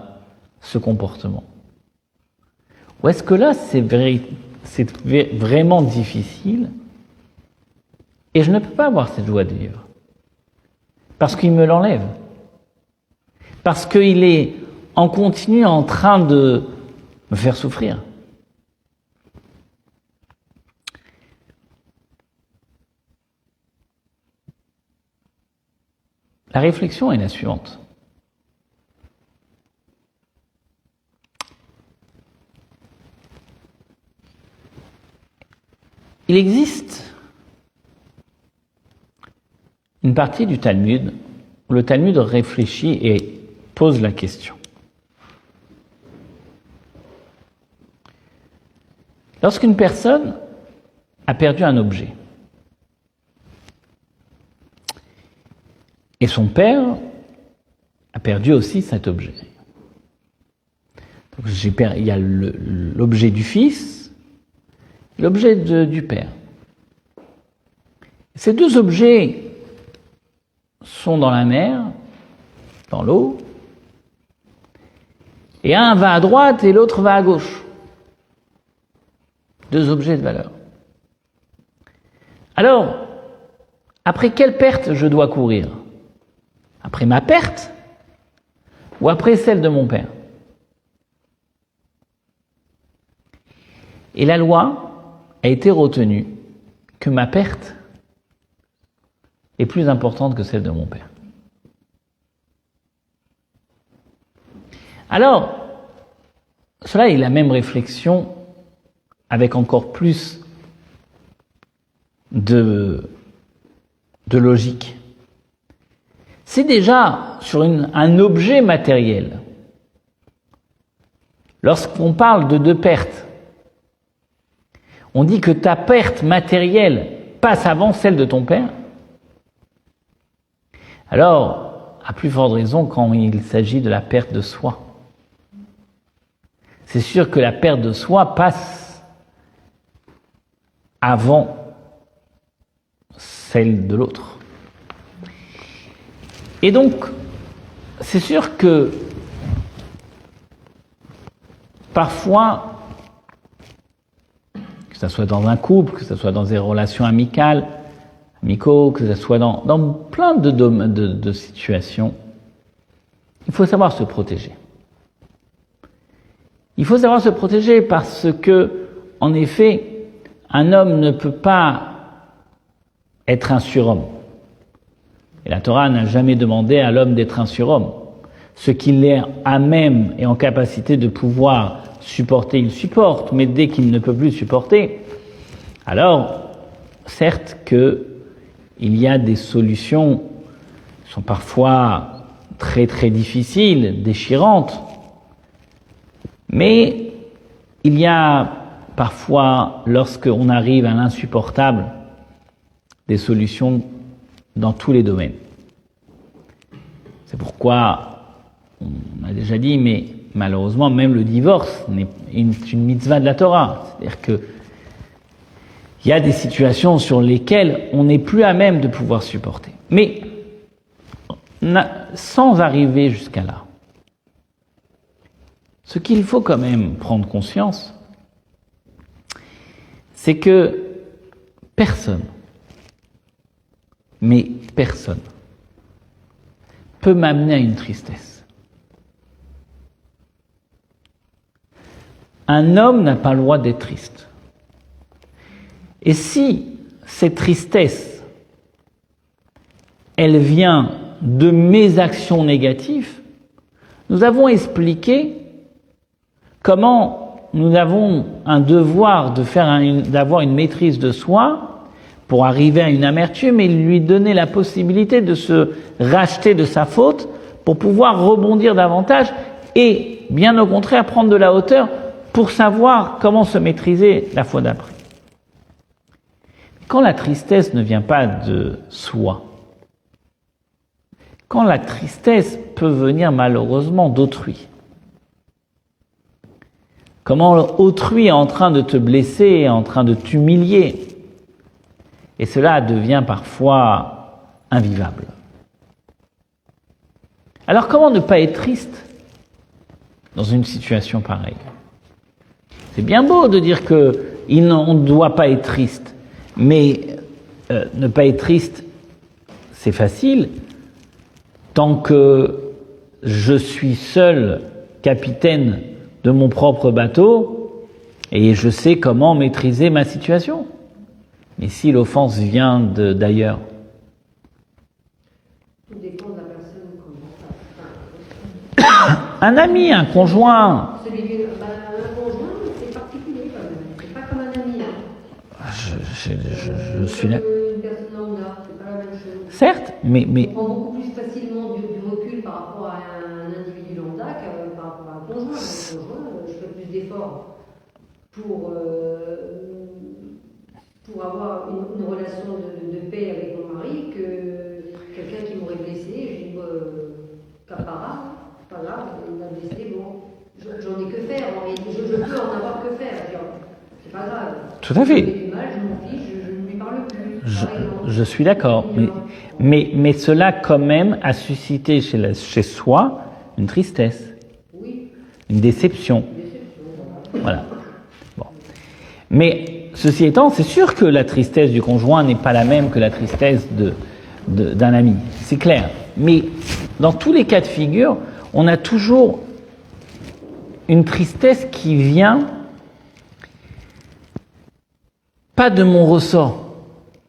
ce comportement. Ou est-ce que là c'est vrai, vraiment difficile et je ne peux pas avoir cette joie de vivre? Parce qu'il me l'enlève. Parce qu'il est en continu en train de me faire souffrir. La réflexion est la suivante. Il existe une partie du Talmud où le Talmud réfléchit et pose la question. Lorsqu'une personne a perdu un objet, et son père a perdu aussi cet objet. Donc il y a l'objet du fils, l'objet du père. Ces deux objets sont dans la mer, dans l'eau, et un va à droite et l'autre va à gauche. Deux objets de valeur. Alors, après quelle perte je dois courir? Après ma perte ou après celle de mon père? Et la loi a été retenue que ma perte est plus importante que celle de mon père. Alors, cela est la même réflexion avec encore plus de, de logique. C'est déjà sur un objet matériel. Lorsqu'on parle de deux pertes, on dit que ta perte matérielle passe avant celle de ton père. Alors, à plus forte raison quand il s'agit de la perte de soi. C'est sûr que la perte de soi passe avant celle de l'autre. Et donc, c'est sûr que parfois, que ce soit dans un couple, que ce soit dans des relations amicales, amicaux, que ce soit dans, plein de situations, il faut savoir se protéger. Il faut savoir se protéger parce que, en effet, un homme ne peut pas être un surhomme. Et la Torah n'a jamais demandé à l'homme d'être un surhomme. Ce qu'il est à même et en capacité de pouvoir supporter, il supporte, mais dès qu'il ne peut plus supporter, alors, certes que il y a des solutions qui sont parfois très très difficiles, déchirantes, mais il y a parfois, lorsqu'on arrive à l'insupportable, des solutions dans tous les domaines. C'est pourquoi, on a déjà dit, mais malheureusement, même le divorce est une, une mitzvah de la Torah. C'est-à-dire que il y a des situations sur lesquelles on n'est plus à même de pouvoir supporter. Mais sans arriver jusqu'à là, ce qu'il faut quand même prendre conscience, c'est que personne, mais personne, peut m'amener à une tristesse. Un homme n'a pas le droit d'être triste. Et si cette tristesse, elle vient de mes actions négatives, nous avons expliqué comment nous avons un devoir de faire d'avoir une maîtrise de soi pour arriver à une amertume et lui donner la possibilité de se racheter de sa faute pour pouvoir rebondir davantage et bien au contraire prendre de la hauteur pour savoir comment se maîtriser la fois d'après. Quand la tristesse ne vient pas de soi, quand la tristesse peut venir malheureusement d'autrui, Comment autrui est en train de te blesser, en train de t'humilier. Et cela devient parfois invivable. Alors comment ne pas être triste dans une situation pareille? C'est bien beau de dire que on ne doit pas être triste, mais euh, ne pas être triste, c'est facile tant que je suis seul capitaine de mon propre bateau et je sais comment maîtriser ma situation. Mais si l'offense vient d'ailleurs, un ami, un conjoint. Bah, un conjoint, c'est particulier quand même. C'est pas comme un ami. Hein. Je, je, je, suis là. Une personne lambda, c'est pas la même chose. Certes, mais. mais... On prend beaucoup plus facilement du, du recul par rapport à un individu lambda que par rapport à un conjoint. Pour, euh, pour avoir une, une relation de, de- de paix avec mon mari que quelqu'un qui m'aurait blessé. Je dis, euh, capara, pas grave, il m'a blessé, bon, je- j'en ai que faire. Je, je peux en avoir que faire. C'est pas grave. Tout à fait. Je lui fais mal, je m'en fiche, je, je ne lui parle plus. Je, par exemple. je suis d'accord. Mais, mais, mais cela, quand même, a suscité chez, la- chez soi une tristesse, Oui, une déception. Voilà. Bon. Mais ceci étant, c'est sûr que la tristesse du conjoint n'est pas la même que la tristesse de- de- d'un ami. C'est clair. Mais dans tous les cas de figure, on a toujours une tristesse qui vient pas de mon ressort.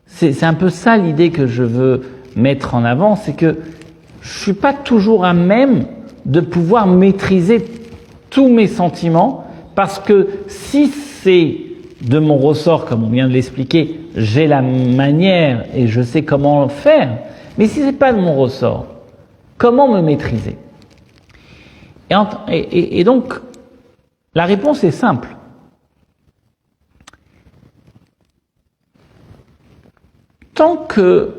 C'est c'est un peu ça l'idée que je veux mettre en avant, c'est que je suis pas toujours à même de pouvoir maîtriser tous mes sentiments, parce que si c'est de mon ressort, comme on vient de l'expliquer, j'ai la manière et je sais comment faire, mais si c'est pas de mon ressort, comment me maîtriser? Et- et donc, la réponse est simple. Tant que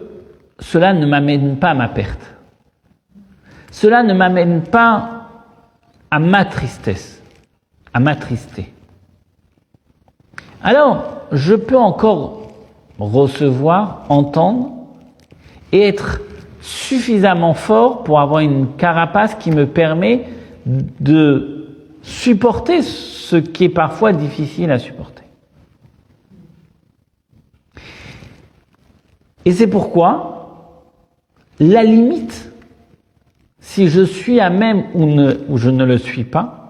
cela ne m'amène pas à ma perte, cela ne m'amène pas à ma tristesse, à m'attrister. Alors, je peux encore recevoir, entendre et être suffisamment fort pour avoir une carapace qui me permet de supporter ce qui est parfois difficile à supporter. Et c'est pourquoi la limite, si je suis à même ou, ou je ne le suis pas,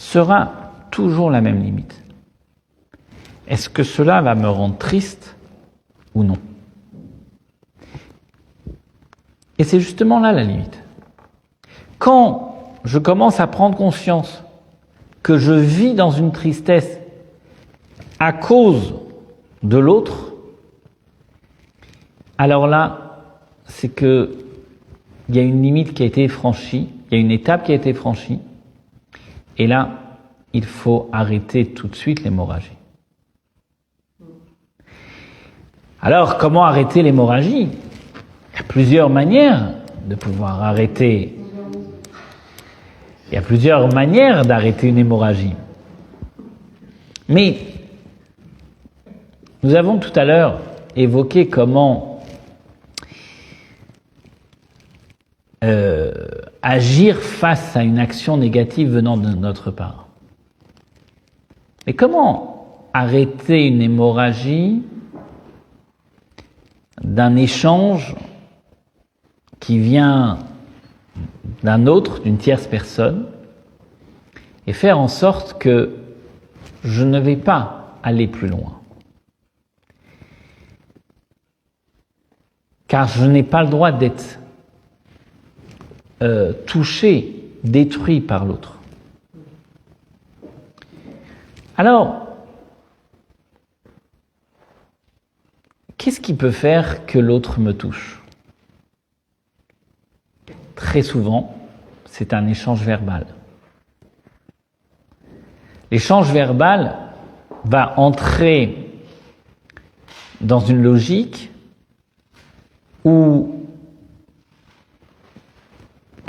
sera toujours la même limite. Est-ce que cela va me rendre triste ou non? Et c'est justement là la limite. Quand je commence à prendre conscience que je vis dans une tristesse à cause de l'autre, alors là, c'est que il y a une limite qui a été franchie, il y a une étape qui a été franchie, et là, il faut arrêter tout de suite l'hémorragie. Alors, comment arrêter l'hémorragie? Il y a plusieurs manières de pouvoir arrêter. Il y a plusieurs manières d'arrêter une hémorragie. Mais nous avons tout à l'heure évoqué comment euh, agir face à une action négative venant de notre part. Mais comment arrêter une hémorragie d'un échange qui vient d'un autre, d'une tierce personne, et faire en sorte que je ne vais pas aller plus loin? Car je n'ai pas le droit d'être euh, touché, détruit par l'autre. Alors, qu'est-ce qui peut faire que l'autre me touche? Très souvent, c'est un échange verbal. L'échange verbal va entrer dans une logique où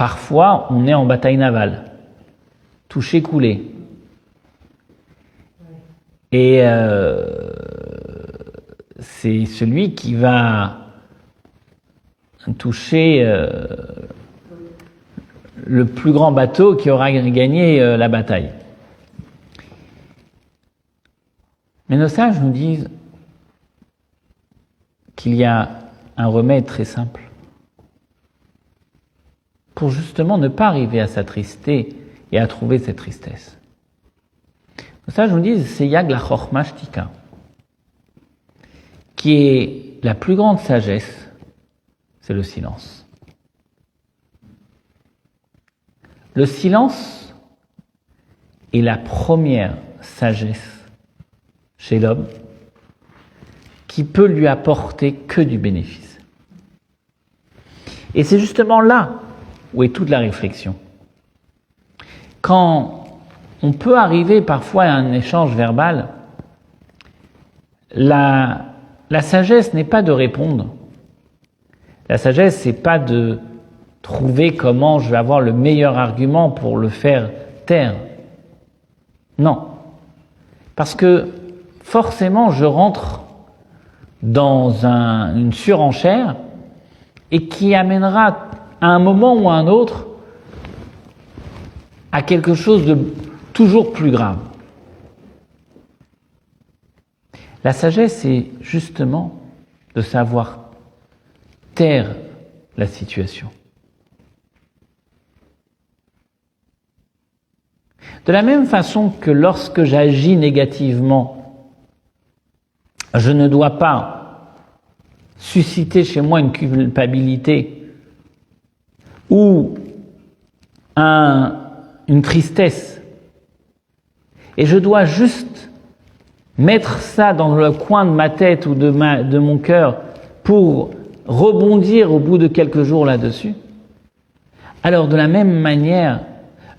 parfois on est en bataille navale, touché, coulé. Et euh, c'est celui qui va toucher euh, le plus grand bateau qui aura gagné euh, la bataille. Mais nos sages nous disent qu'il y a un remède très simple pour justement ne pas arriver à s'attrister et à trouver cette tristesse. Nos sages nous disent c'est Yag la qui est la plus grande sagesse, c'est le silence. Le silence est la première sagesse chez l'homme qui peut lui apporter que du bénéfice. Et c'est justement là où est toute la réflexion. Quand on peut arriver parfois à un échange verbal. La, la sagesse n'est pas de répondre. La sagesse, c'est pas de trouver comment je vais avoir le meilleur argument pour le faire taire. Non. Parce que forcément, je rentre dans un, une surenchère et qui amènera à un moment ou à un autre à quelque chose de toujours plus grave. La sagesse, c'est justement de savoir taire la situation. De la même façon que lorsque j'agis négativement, je ne dois pas susciter chez moi une culpabilité ou un, une tristesse. Et je dois juste mettre ça dans le coin de ma tête ou de, ma, de mon cœur pour rebondir au bout de quelques jours là-dessus. Alors de la même manière,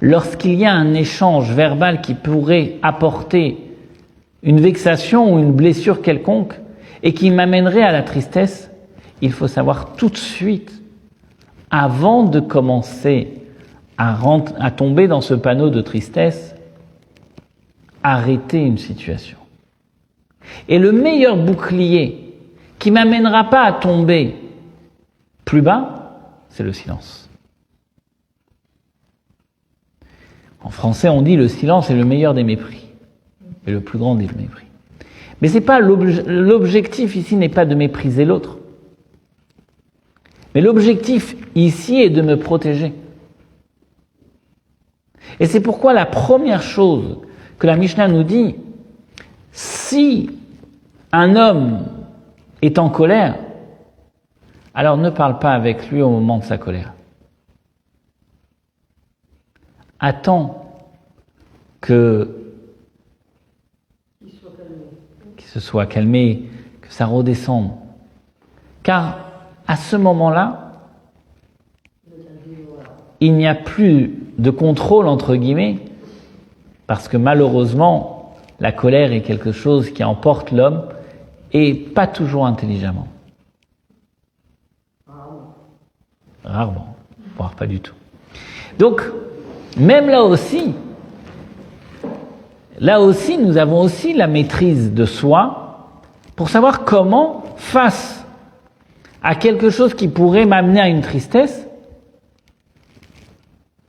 lorsqu'il y a un échange verbal qui pourrait apporter une vexation ou une blessure quelconque et qui m'amènerait à la tristesse, il faut savoir tout de suite, avant de commencer à, tomber dans ce panneau de tristesse, arrêter une situation. Et le meilleur bouclier qui m'amènera pas à tomber plus bas, c'est le silence. En français, on dit le silence est le meilleur des mépris et le plus grand des mépris. Mais c'est pas l'objectif ici n'est pas de mépriser l'autre. Mais l'objectif ici est de me protéger. Et c'est pourquoi la première chose que la Mishnah nous dit, si un homme est en colère, alors ne parle pas avec lui au moment de sa colère. attend que qu'il se soit calmé, que ça redescende. Car à ce moment-là, il n'y a plus de contrôle entre guillemets, parce que malheureusement, la colère est quelque chose qui emporte l'homme et pas toujours intelligemment. Rarement, voire pas du tout. Donc, même là aussi, là aussi, nous avons aussi la maîtrise de soi pour savoir comment, face à quelque chose qui pourrait m'amener à une tristesse,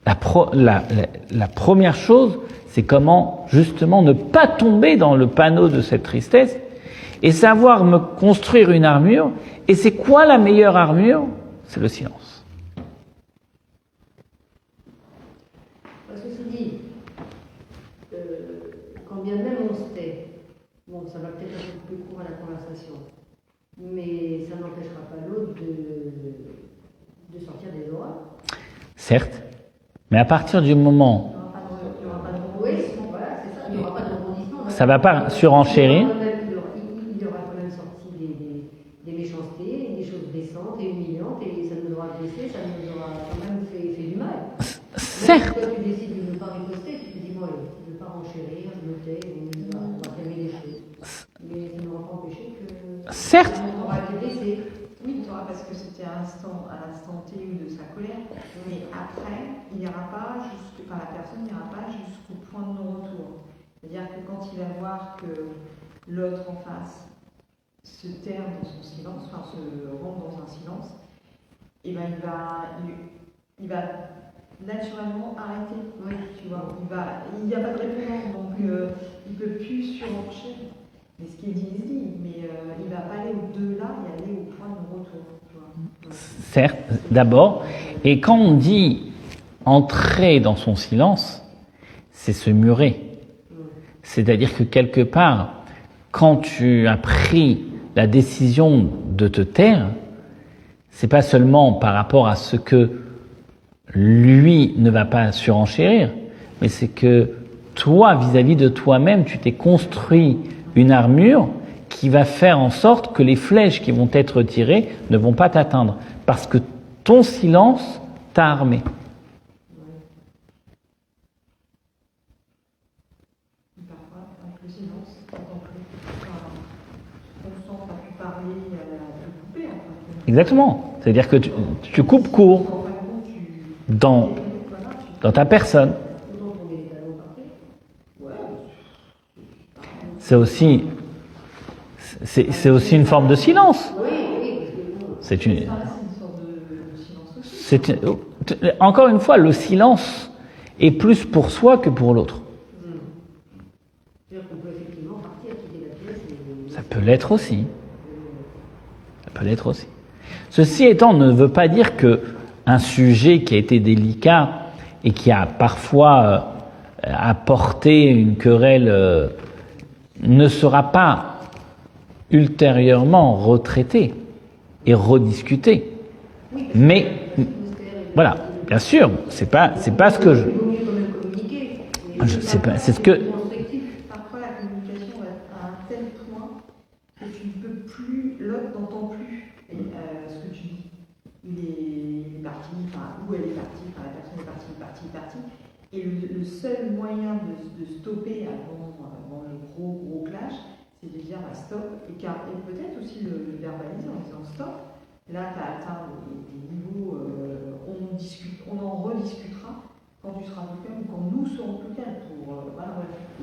la, la, la première chose, c'est comment justement ne pas tomber dans le panneau de cette tristesse et savoir me construire une armure. Et c'est quoi la meilleure armure? C'est le silence. ça va peut-être un peu plus court à la conversation. Mais ça n'empêchera pas l'autre de, de, sortir des lois. Certes. Mais à partir du moment. Il n'y aura pas de rebondissement, voilà, c'est ça. Il n'y aura pas de rebondissement. Ça ne va pas surenchérir. Il y aura quand même sorti des, des, des, méchancetés, des choses blessantes et humiliantes, et ça nous aura blessé, ça nous aura quand même fait, fait du mal. Certes. Quand tu décides de ne pas riposter, tu te dis, moi, je ne veux pas renchérir, je me tais, on va calmer les choses. Mais ça ne m'aura pas empêché que. Certes. On aura été blessé. Oui, parce que c'était à l'instant, à l'instant T ou de sa colère, mais après, il pas jusque, enfin, la personne n'ira pas jusqu'au point de non-retour. C'est-à-dire que quand il va voir que l'autre en face se terre dans son silence, enfin se rentre dans un silence, et ben il va, il, il va naturellement arrêter. Oui, tu vois, il va, il n'y a pas de réponse, donc euh, il ne peut plus surenchaîner. Mais ce qu'il dit, il dit, mais euh, il ne va pas aller au-delà et aller au point de retour. Certes, d'abord. Et quand on dit entrer dans son silence, c'est se murer. C'est-à-dire que quelque part, quand tu as pris la décision de te taire, c'est pas seulement par rapport à ce que lui ne va pas surenchérir, mais c'est que toi, vis-à-vis -vis de toi-même, tu t'es construit une armure qui va faire en sorte que les flèches qui vont être tirées ne vont pas t'atteindre, parce que ton silence t'a armé. Exactement. C'est-à-dire que tu, coupes court dans, ta personne. C'est aussi, c'est aussi une forme de silence. C'est une, encore une fois, le silence est plus pour soi que pour l'autre. Ça peut l'être aussi. Ça peut l'être aussi. Ceci étant, ne veut pas dire que un sujet qui a été délicat et qui a parfois euh, apporté une querelle euh, ne sera pas ultérieurement retraité et rediscuté. Mais voilà, bien sûr, c'est pas c'est pas ce que je pas, c'est ce que- constructif. Parfois, la communication va à un tel point que tu ne peux plus, l'autre n'entend plus euh, ce que tu dis. Il est, il est parti, enfin, où elle est partie, enfin, la personne est partie, il est parti, il est parti. Et le, le seul moyen de, de stopper avant, avant le gros, gros clash, c'est de dire bah, stop, et, et peut-être aussi le, le verbaliser en disant stop. Là, tu as atteint des, niveaux, euh, on, discute, on en rediscutera quand tu seras plus calme, quand nous serons plus calmes. Pour, euh, voilà.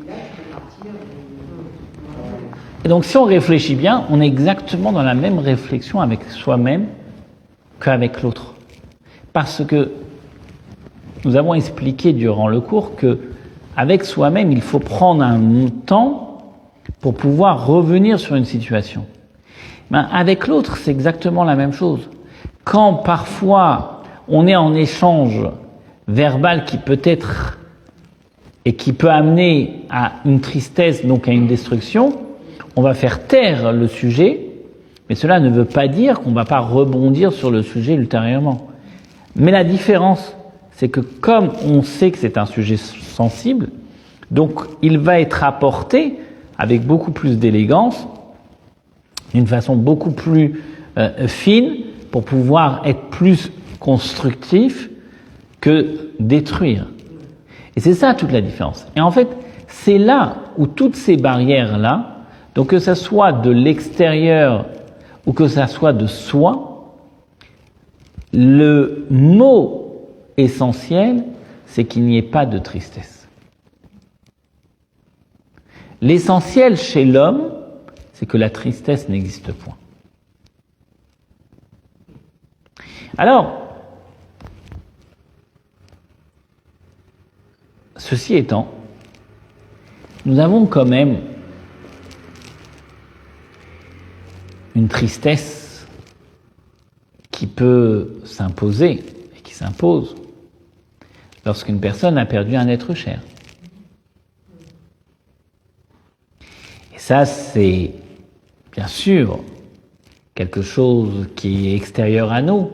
Et là, tu peux partir. Et donc si on réfléchit bien, on est exactement dans la même réflexion avec soi-même qu'avec l'autre. Parce que nous avons expliqué durant le cours que avec soi-même, il faut prendre un temps pour pouvoir revenir sur une situation. Ben, avec l'autre, c'est exactement la même chose. Quand parfois on est en échange verbal qui peut être et qui peut amener à une tristesse, donc à une destruction, on va faire taire le sujet, mais cela ne veut pas dire qu'on ne va pas rebondir sur le sujet ultérieurement. Mais la différence, c'est que comme on sait que c'est un sujet sensible, donc il va être apporté avec beaucoup plus d'élégance, d'une façon beaucoup plus euh, fine, pour pouvoir être plus constructif que détruire. Et c'est ça toute la différence. Et en fait, c'est là où toutes ces barrières-là, donc que ça soit de l'extérieur ou que ça soit de soi, le mot essentiel, c'est qu'il n'y ait pas de tristesse. L'essentiel chez l'homme, c'est que la tristesse n'existe point. Alors, ceci étant, nous avons quand même une tristesse qui peut s'imposer et qui s'impose lorsqu'une personne a perdu un être cher. Ça, c'est bien sûr quelque chose qui est extérieur à nous,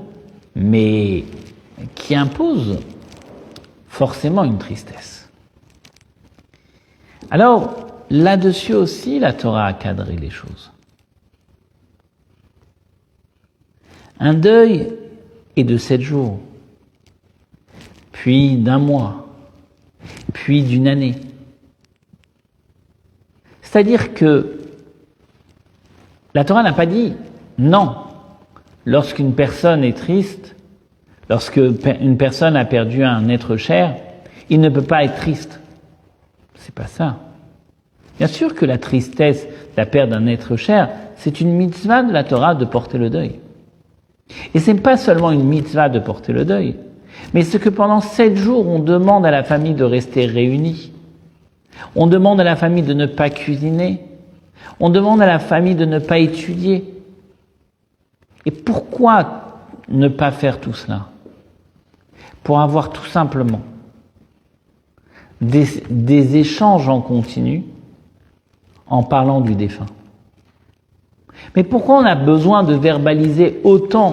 mais qui impose forcément une tristesse. Alors, là-dessus aussi, la Torah a cadré les choses. Un deuil est de sept jours, puis d'un mois, puis d'une année. C'est-à-dire que la Torah n'a pas dit non. Lorsqu'une personne est triste, lorsque une personne a perdu un être cher, il ne peut pas être triste. C'est pas ça. Bien sûr que la tristesse la perte d'un être cher, c'est une mitzvah de la Torah de porter le deuil. Et c'est pas seulement une mitzvah de porter le deuil, mais c'est que pendant sept jours, on demande à la famille de rester réunie. On demande à la famille de ne pas cuisiner. On demande à la famille de ne pas étudier. Et pourquoi ne pas faire tout cela? Pour avoir tout simplement des, échanges en continu en parlant du défunt. Mais pourquoi on a besoin de verbaliser autant?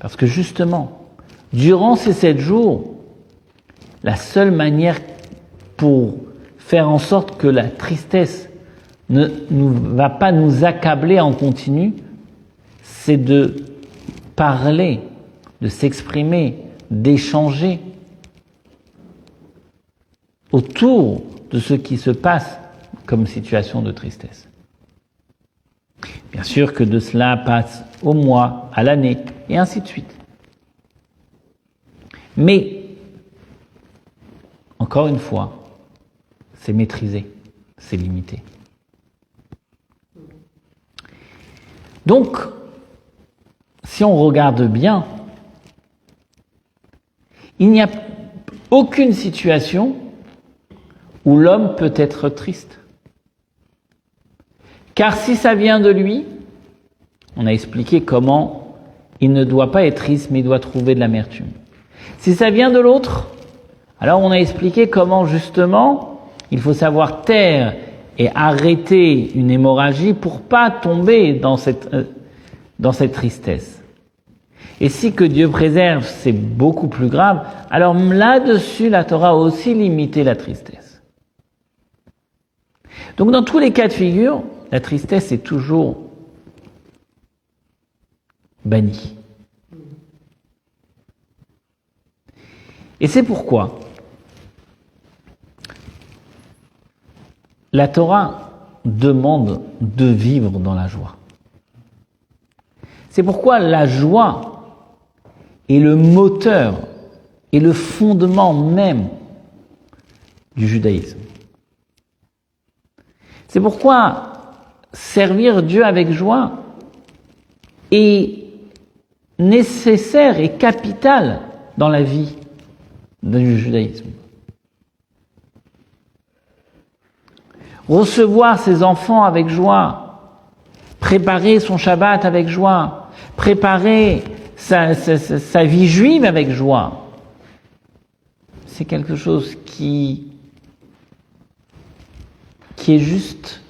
Parce que justement, durant ces sept jours, la seule manière pour faire en sorte que la tristesse ne va pas nous accabler en continu, c'est de parler, de s'exprimer, d'échanger autour de ce qui se passe comme situation de tristesse. Bien sûr que de cela passe au mois, à l'année, et ainsi de suite. Mais, encore une fois, c'est maîtrisé, c'est limité. Donc, si on regarde bien, il n'y a aucune situation où l'homme peut être triste. Car si ça vient de lui, on a expliqué comment il ne doit pas être triste, mais il doit trouver de l'amertume. Si ça vient de l'autre, alors on a expliqué comment justement il faut savoir taire et arrêter une hémorragie pour pas tomber dans cette, euh, dans cette tristesse. Et si que Dieu préserve, c'est beaucoup plus grave, alors là-dessus, la Torah aussi limité la tristesse. Donc dans tous les cas de figure, la tristesse est toujours bannie. Et c'est pourquoi la Torah demande de vivre dans la joie. C'est pourquoi la joie est le moteur et le fondement même du judaïsme. C'est pourquoi servir Dieu avec joie est nécessaire et capital dans la vie du judaïsme. Recevoir ses enfants avec joie, préparer son Shabbat avec joie, préparer sa, vie juive avec joie, c'est quelque chose qui, qui est juste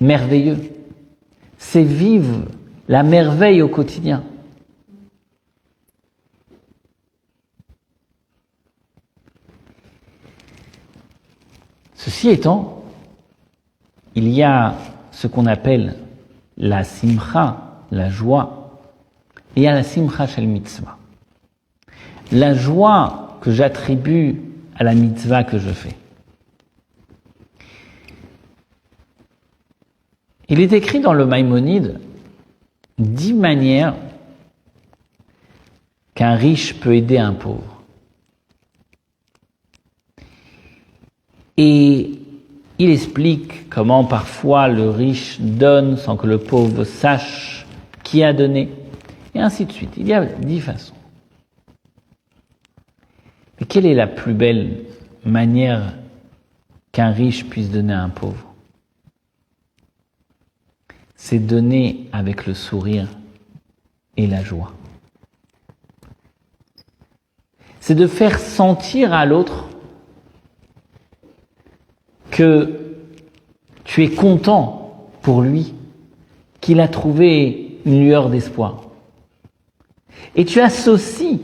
merveilleux. C'est vivre la merveille au quotidien. Ceci étant, il y a ce qu'on appelle la simcha, la joie, et il y a la simcha shel mitzvah. La joie que j'attribue à la mitzvah que je fais. Il est écrit dans le Maïmonide dix manières qu'un riche peut aider un pauvre. Et il explique comment parfois le riche donne sans que le pauvre sache qui a donné, et ainsi de suite. Il y a dix façons. Mais quelle est la plus belle manière qu'un riche puisse donner à un pauvre? C'est donner avec le sourire et la joie. C'est de faire sentir à l'autre que tu es content pour lui, qu'il a trouvé une lueur d'espoir. Et tu associes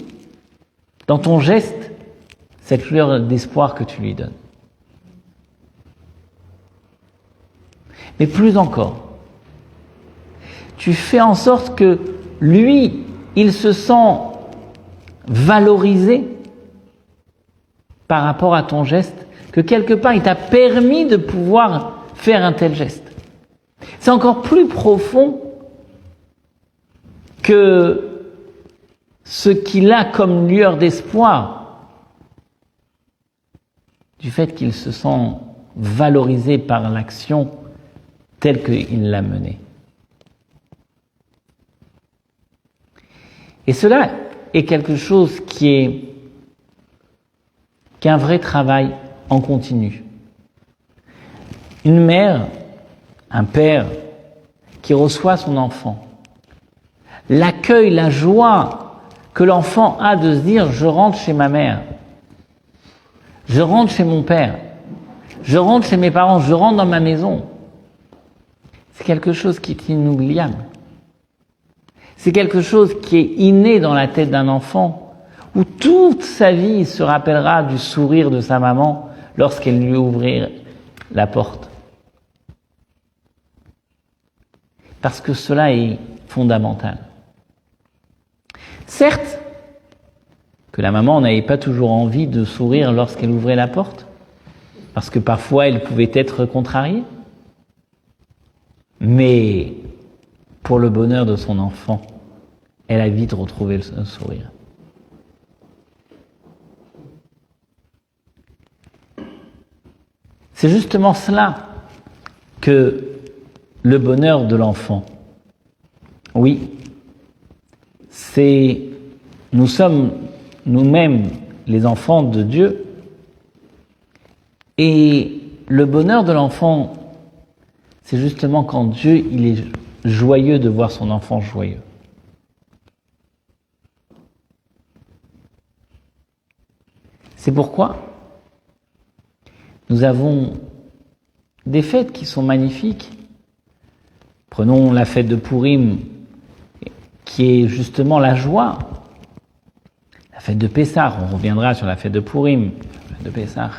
dans ton geste cette lueur d'espoir que tu lui donnes. Mais plus encore, tu fais en sorte que lui, il se sent valorisé par rapport à ton geste que quelque part il t'a permis de pouvoir faire un tel geste. C'est encore plus profond que ce qu'il a comme lueur d'espoir du fait qu'il se sent valorisé par l'action telle qu'il l'a menée. Et cela est quelque chose qui est, qui est un vrai travail en continu. Une mère, un père qui reçoit son enfant, l'accueil, la joie que l'enfant a de se dire je rentre chez ma mère, je rentre chez mon père, je rentre chez mes parents, je rentre dans ma maison. C'est quelque chose qui est inoubliable. C'est quelque chose qui est inné dans la tête d'un enfant, où toute sa vie se rappellera du sourire de sa maman lorsqu'elle lui ouvrit la porte. Parce que cela est fondamental. Certes, que la maman n'avait pas toujours envie de sourire lorsqu'elle ouvrait la porte, parce que parfois elle pouvait être contrariée. Mais pour le bonheur de son enfant, elle a vite retrouvé le sourire. C'est justement cela que le bonheur de l'enfant. Oui, c'est nous sommes nous-mêmes les enfants de Dieu et le bonheur de l'enfant, c'est justement quand Dieu il est joyeux de voir son enfant joyeux. C'est pourquoi nous avons des fêtes qui sont magnifiques. Prenons la fête de Purim, qui est justement la joie. La fête de Pessah, on reviendra sur la fête de Purim, la fête de Pessah.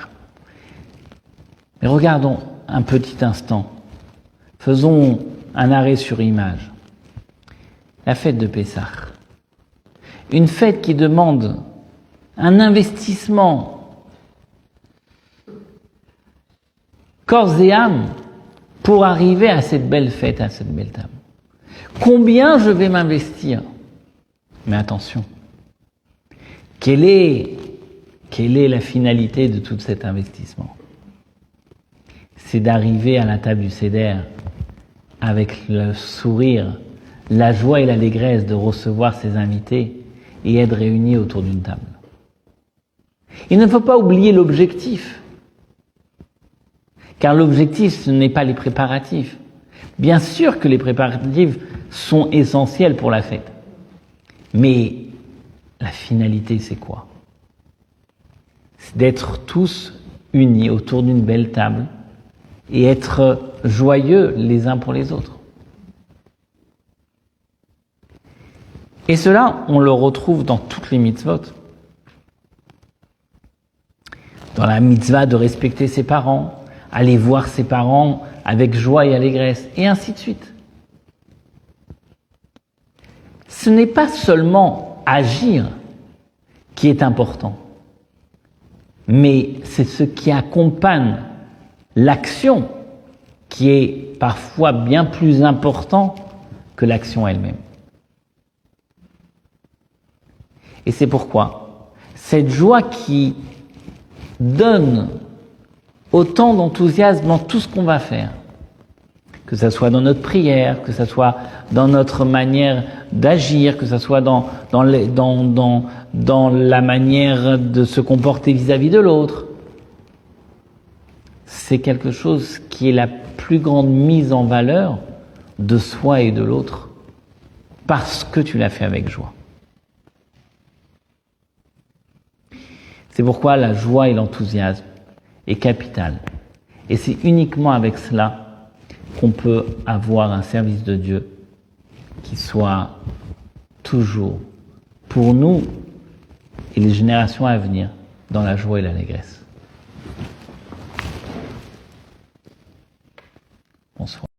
Mais regardons un petit instant. Faisons un arrêt sur image. La fête de Pessah. Une fête qui demande un investissement corps et âme pour arriver à cette belle fête, à cette belle table. Combien je vais m'investir? Mais attention, quelle est, la finalité de tout cet investissement? C'est d'arriver à la table du CEDER avec le sourire, la joie et l'allégresse de recevoir ses invités et être réunis autour d'une table. Il ne faut pas oublier l'objectif, car l'objectif, ce n'est pas les préparatifs. Bien sûr que les préparatifs sont essentiels pour la fête, mais la finalité, c'est quoi? C'est d'être tous unis autour d'une belle table et être joyeux les uns pour les autres. Et cela, on le retrouve dans toutes les mitzvot. Dans la mitzvah de respecter ses parents, aller voir ses parents avec joie et allégresse, et ainsi de suite. Ce n'est pas seulement agir qui est important, mais c'est ce qui accompagne l'action qui est parfois bien plus important que l'action elle-même. Et c'est pourquoi cette joie qui donne autant d'enthousiasme dans tout ce qu'on va faire, que ce soit dans notre prière, que ce soit dans notre manière d'agir, que ce soit dans, dans, dans, dans, dans la manière de se comporter vis-à-vis -vis de l'autre, c'est quelque chose qui est la plus grande mise en valeur de soi et de l'autre parce que tu l'as fait avec joie. C'est pourquoi la joie et l'enthousiasme est. Et c'est uniquement avec cela qu'on peut avoir un service de Dieu qui soit toujours pour nous et les générations à venir dans la joie et l'allégresse. Bonsoir.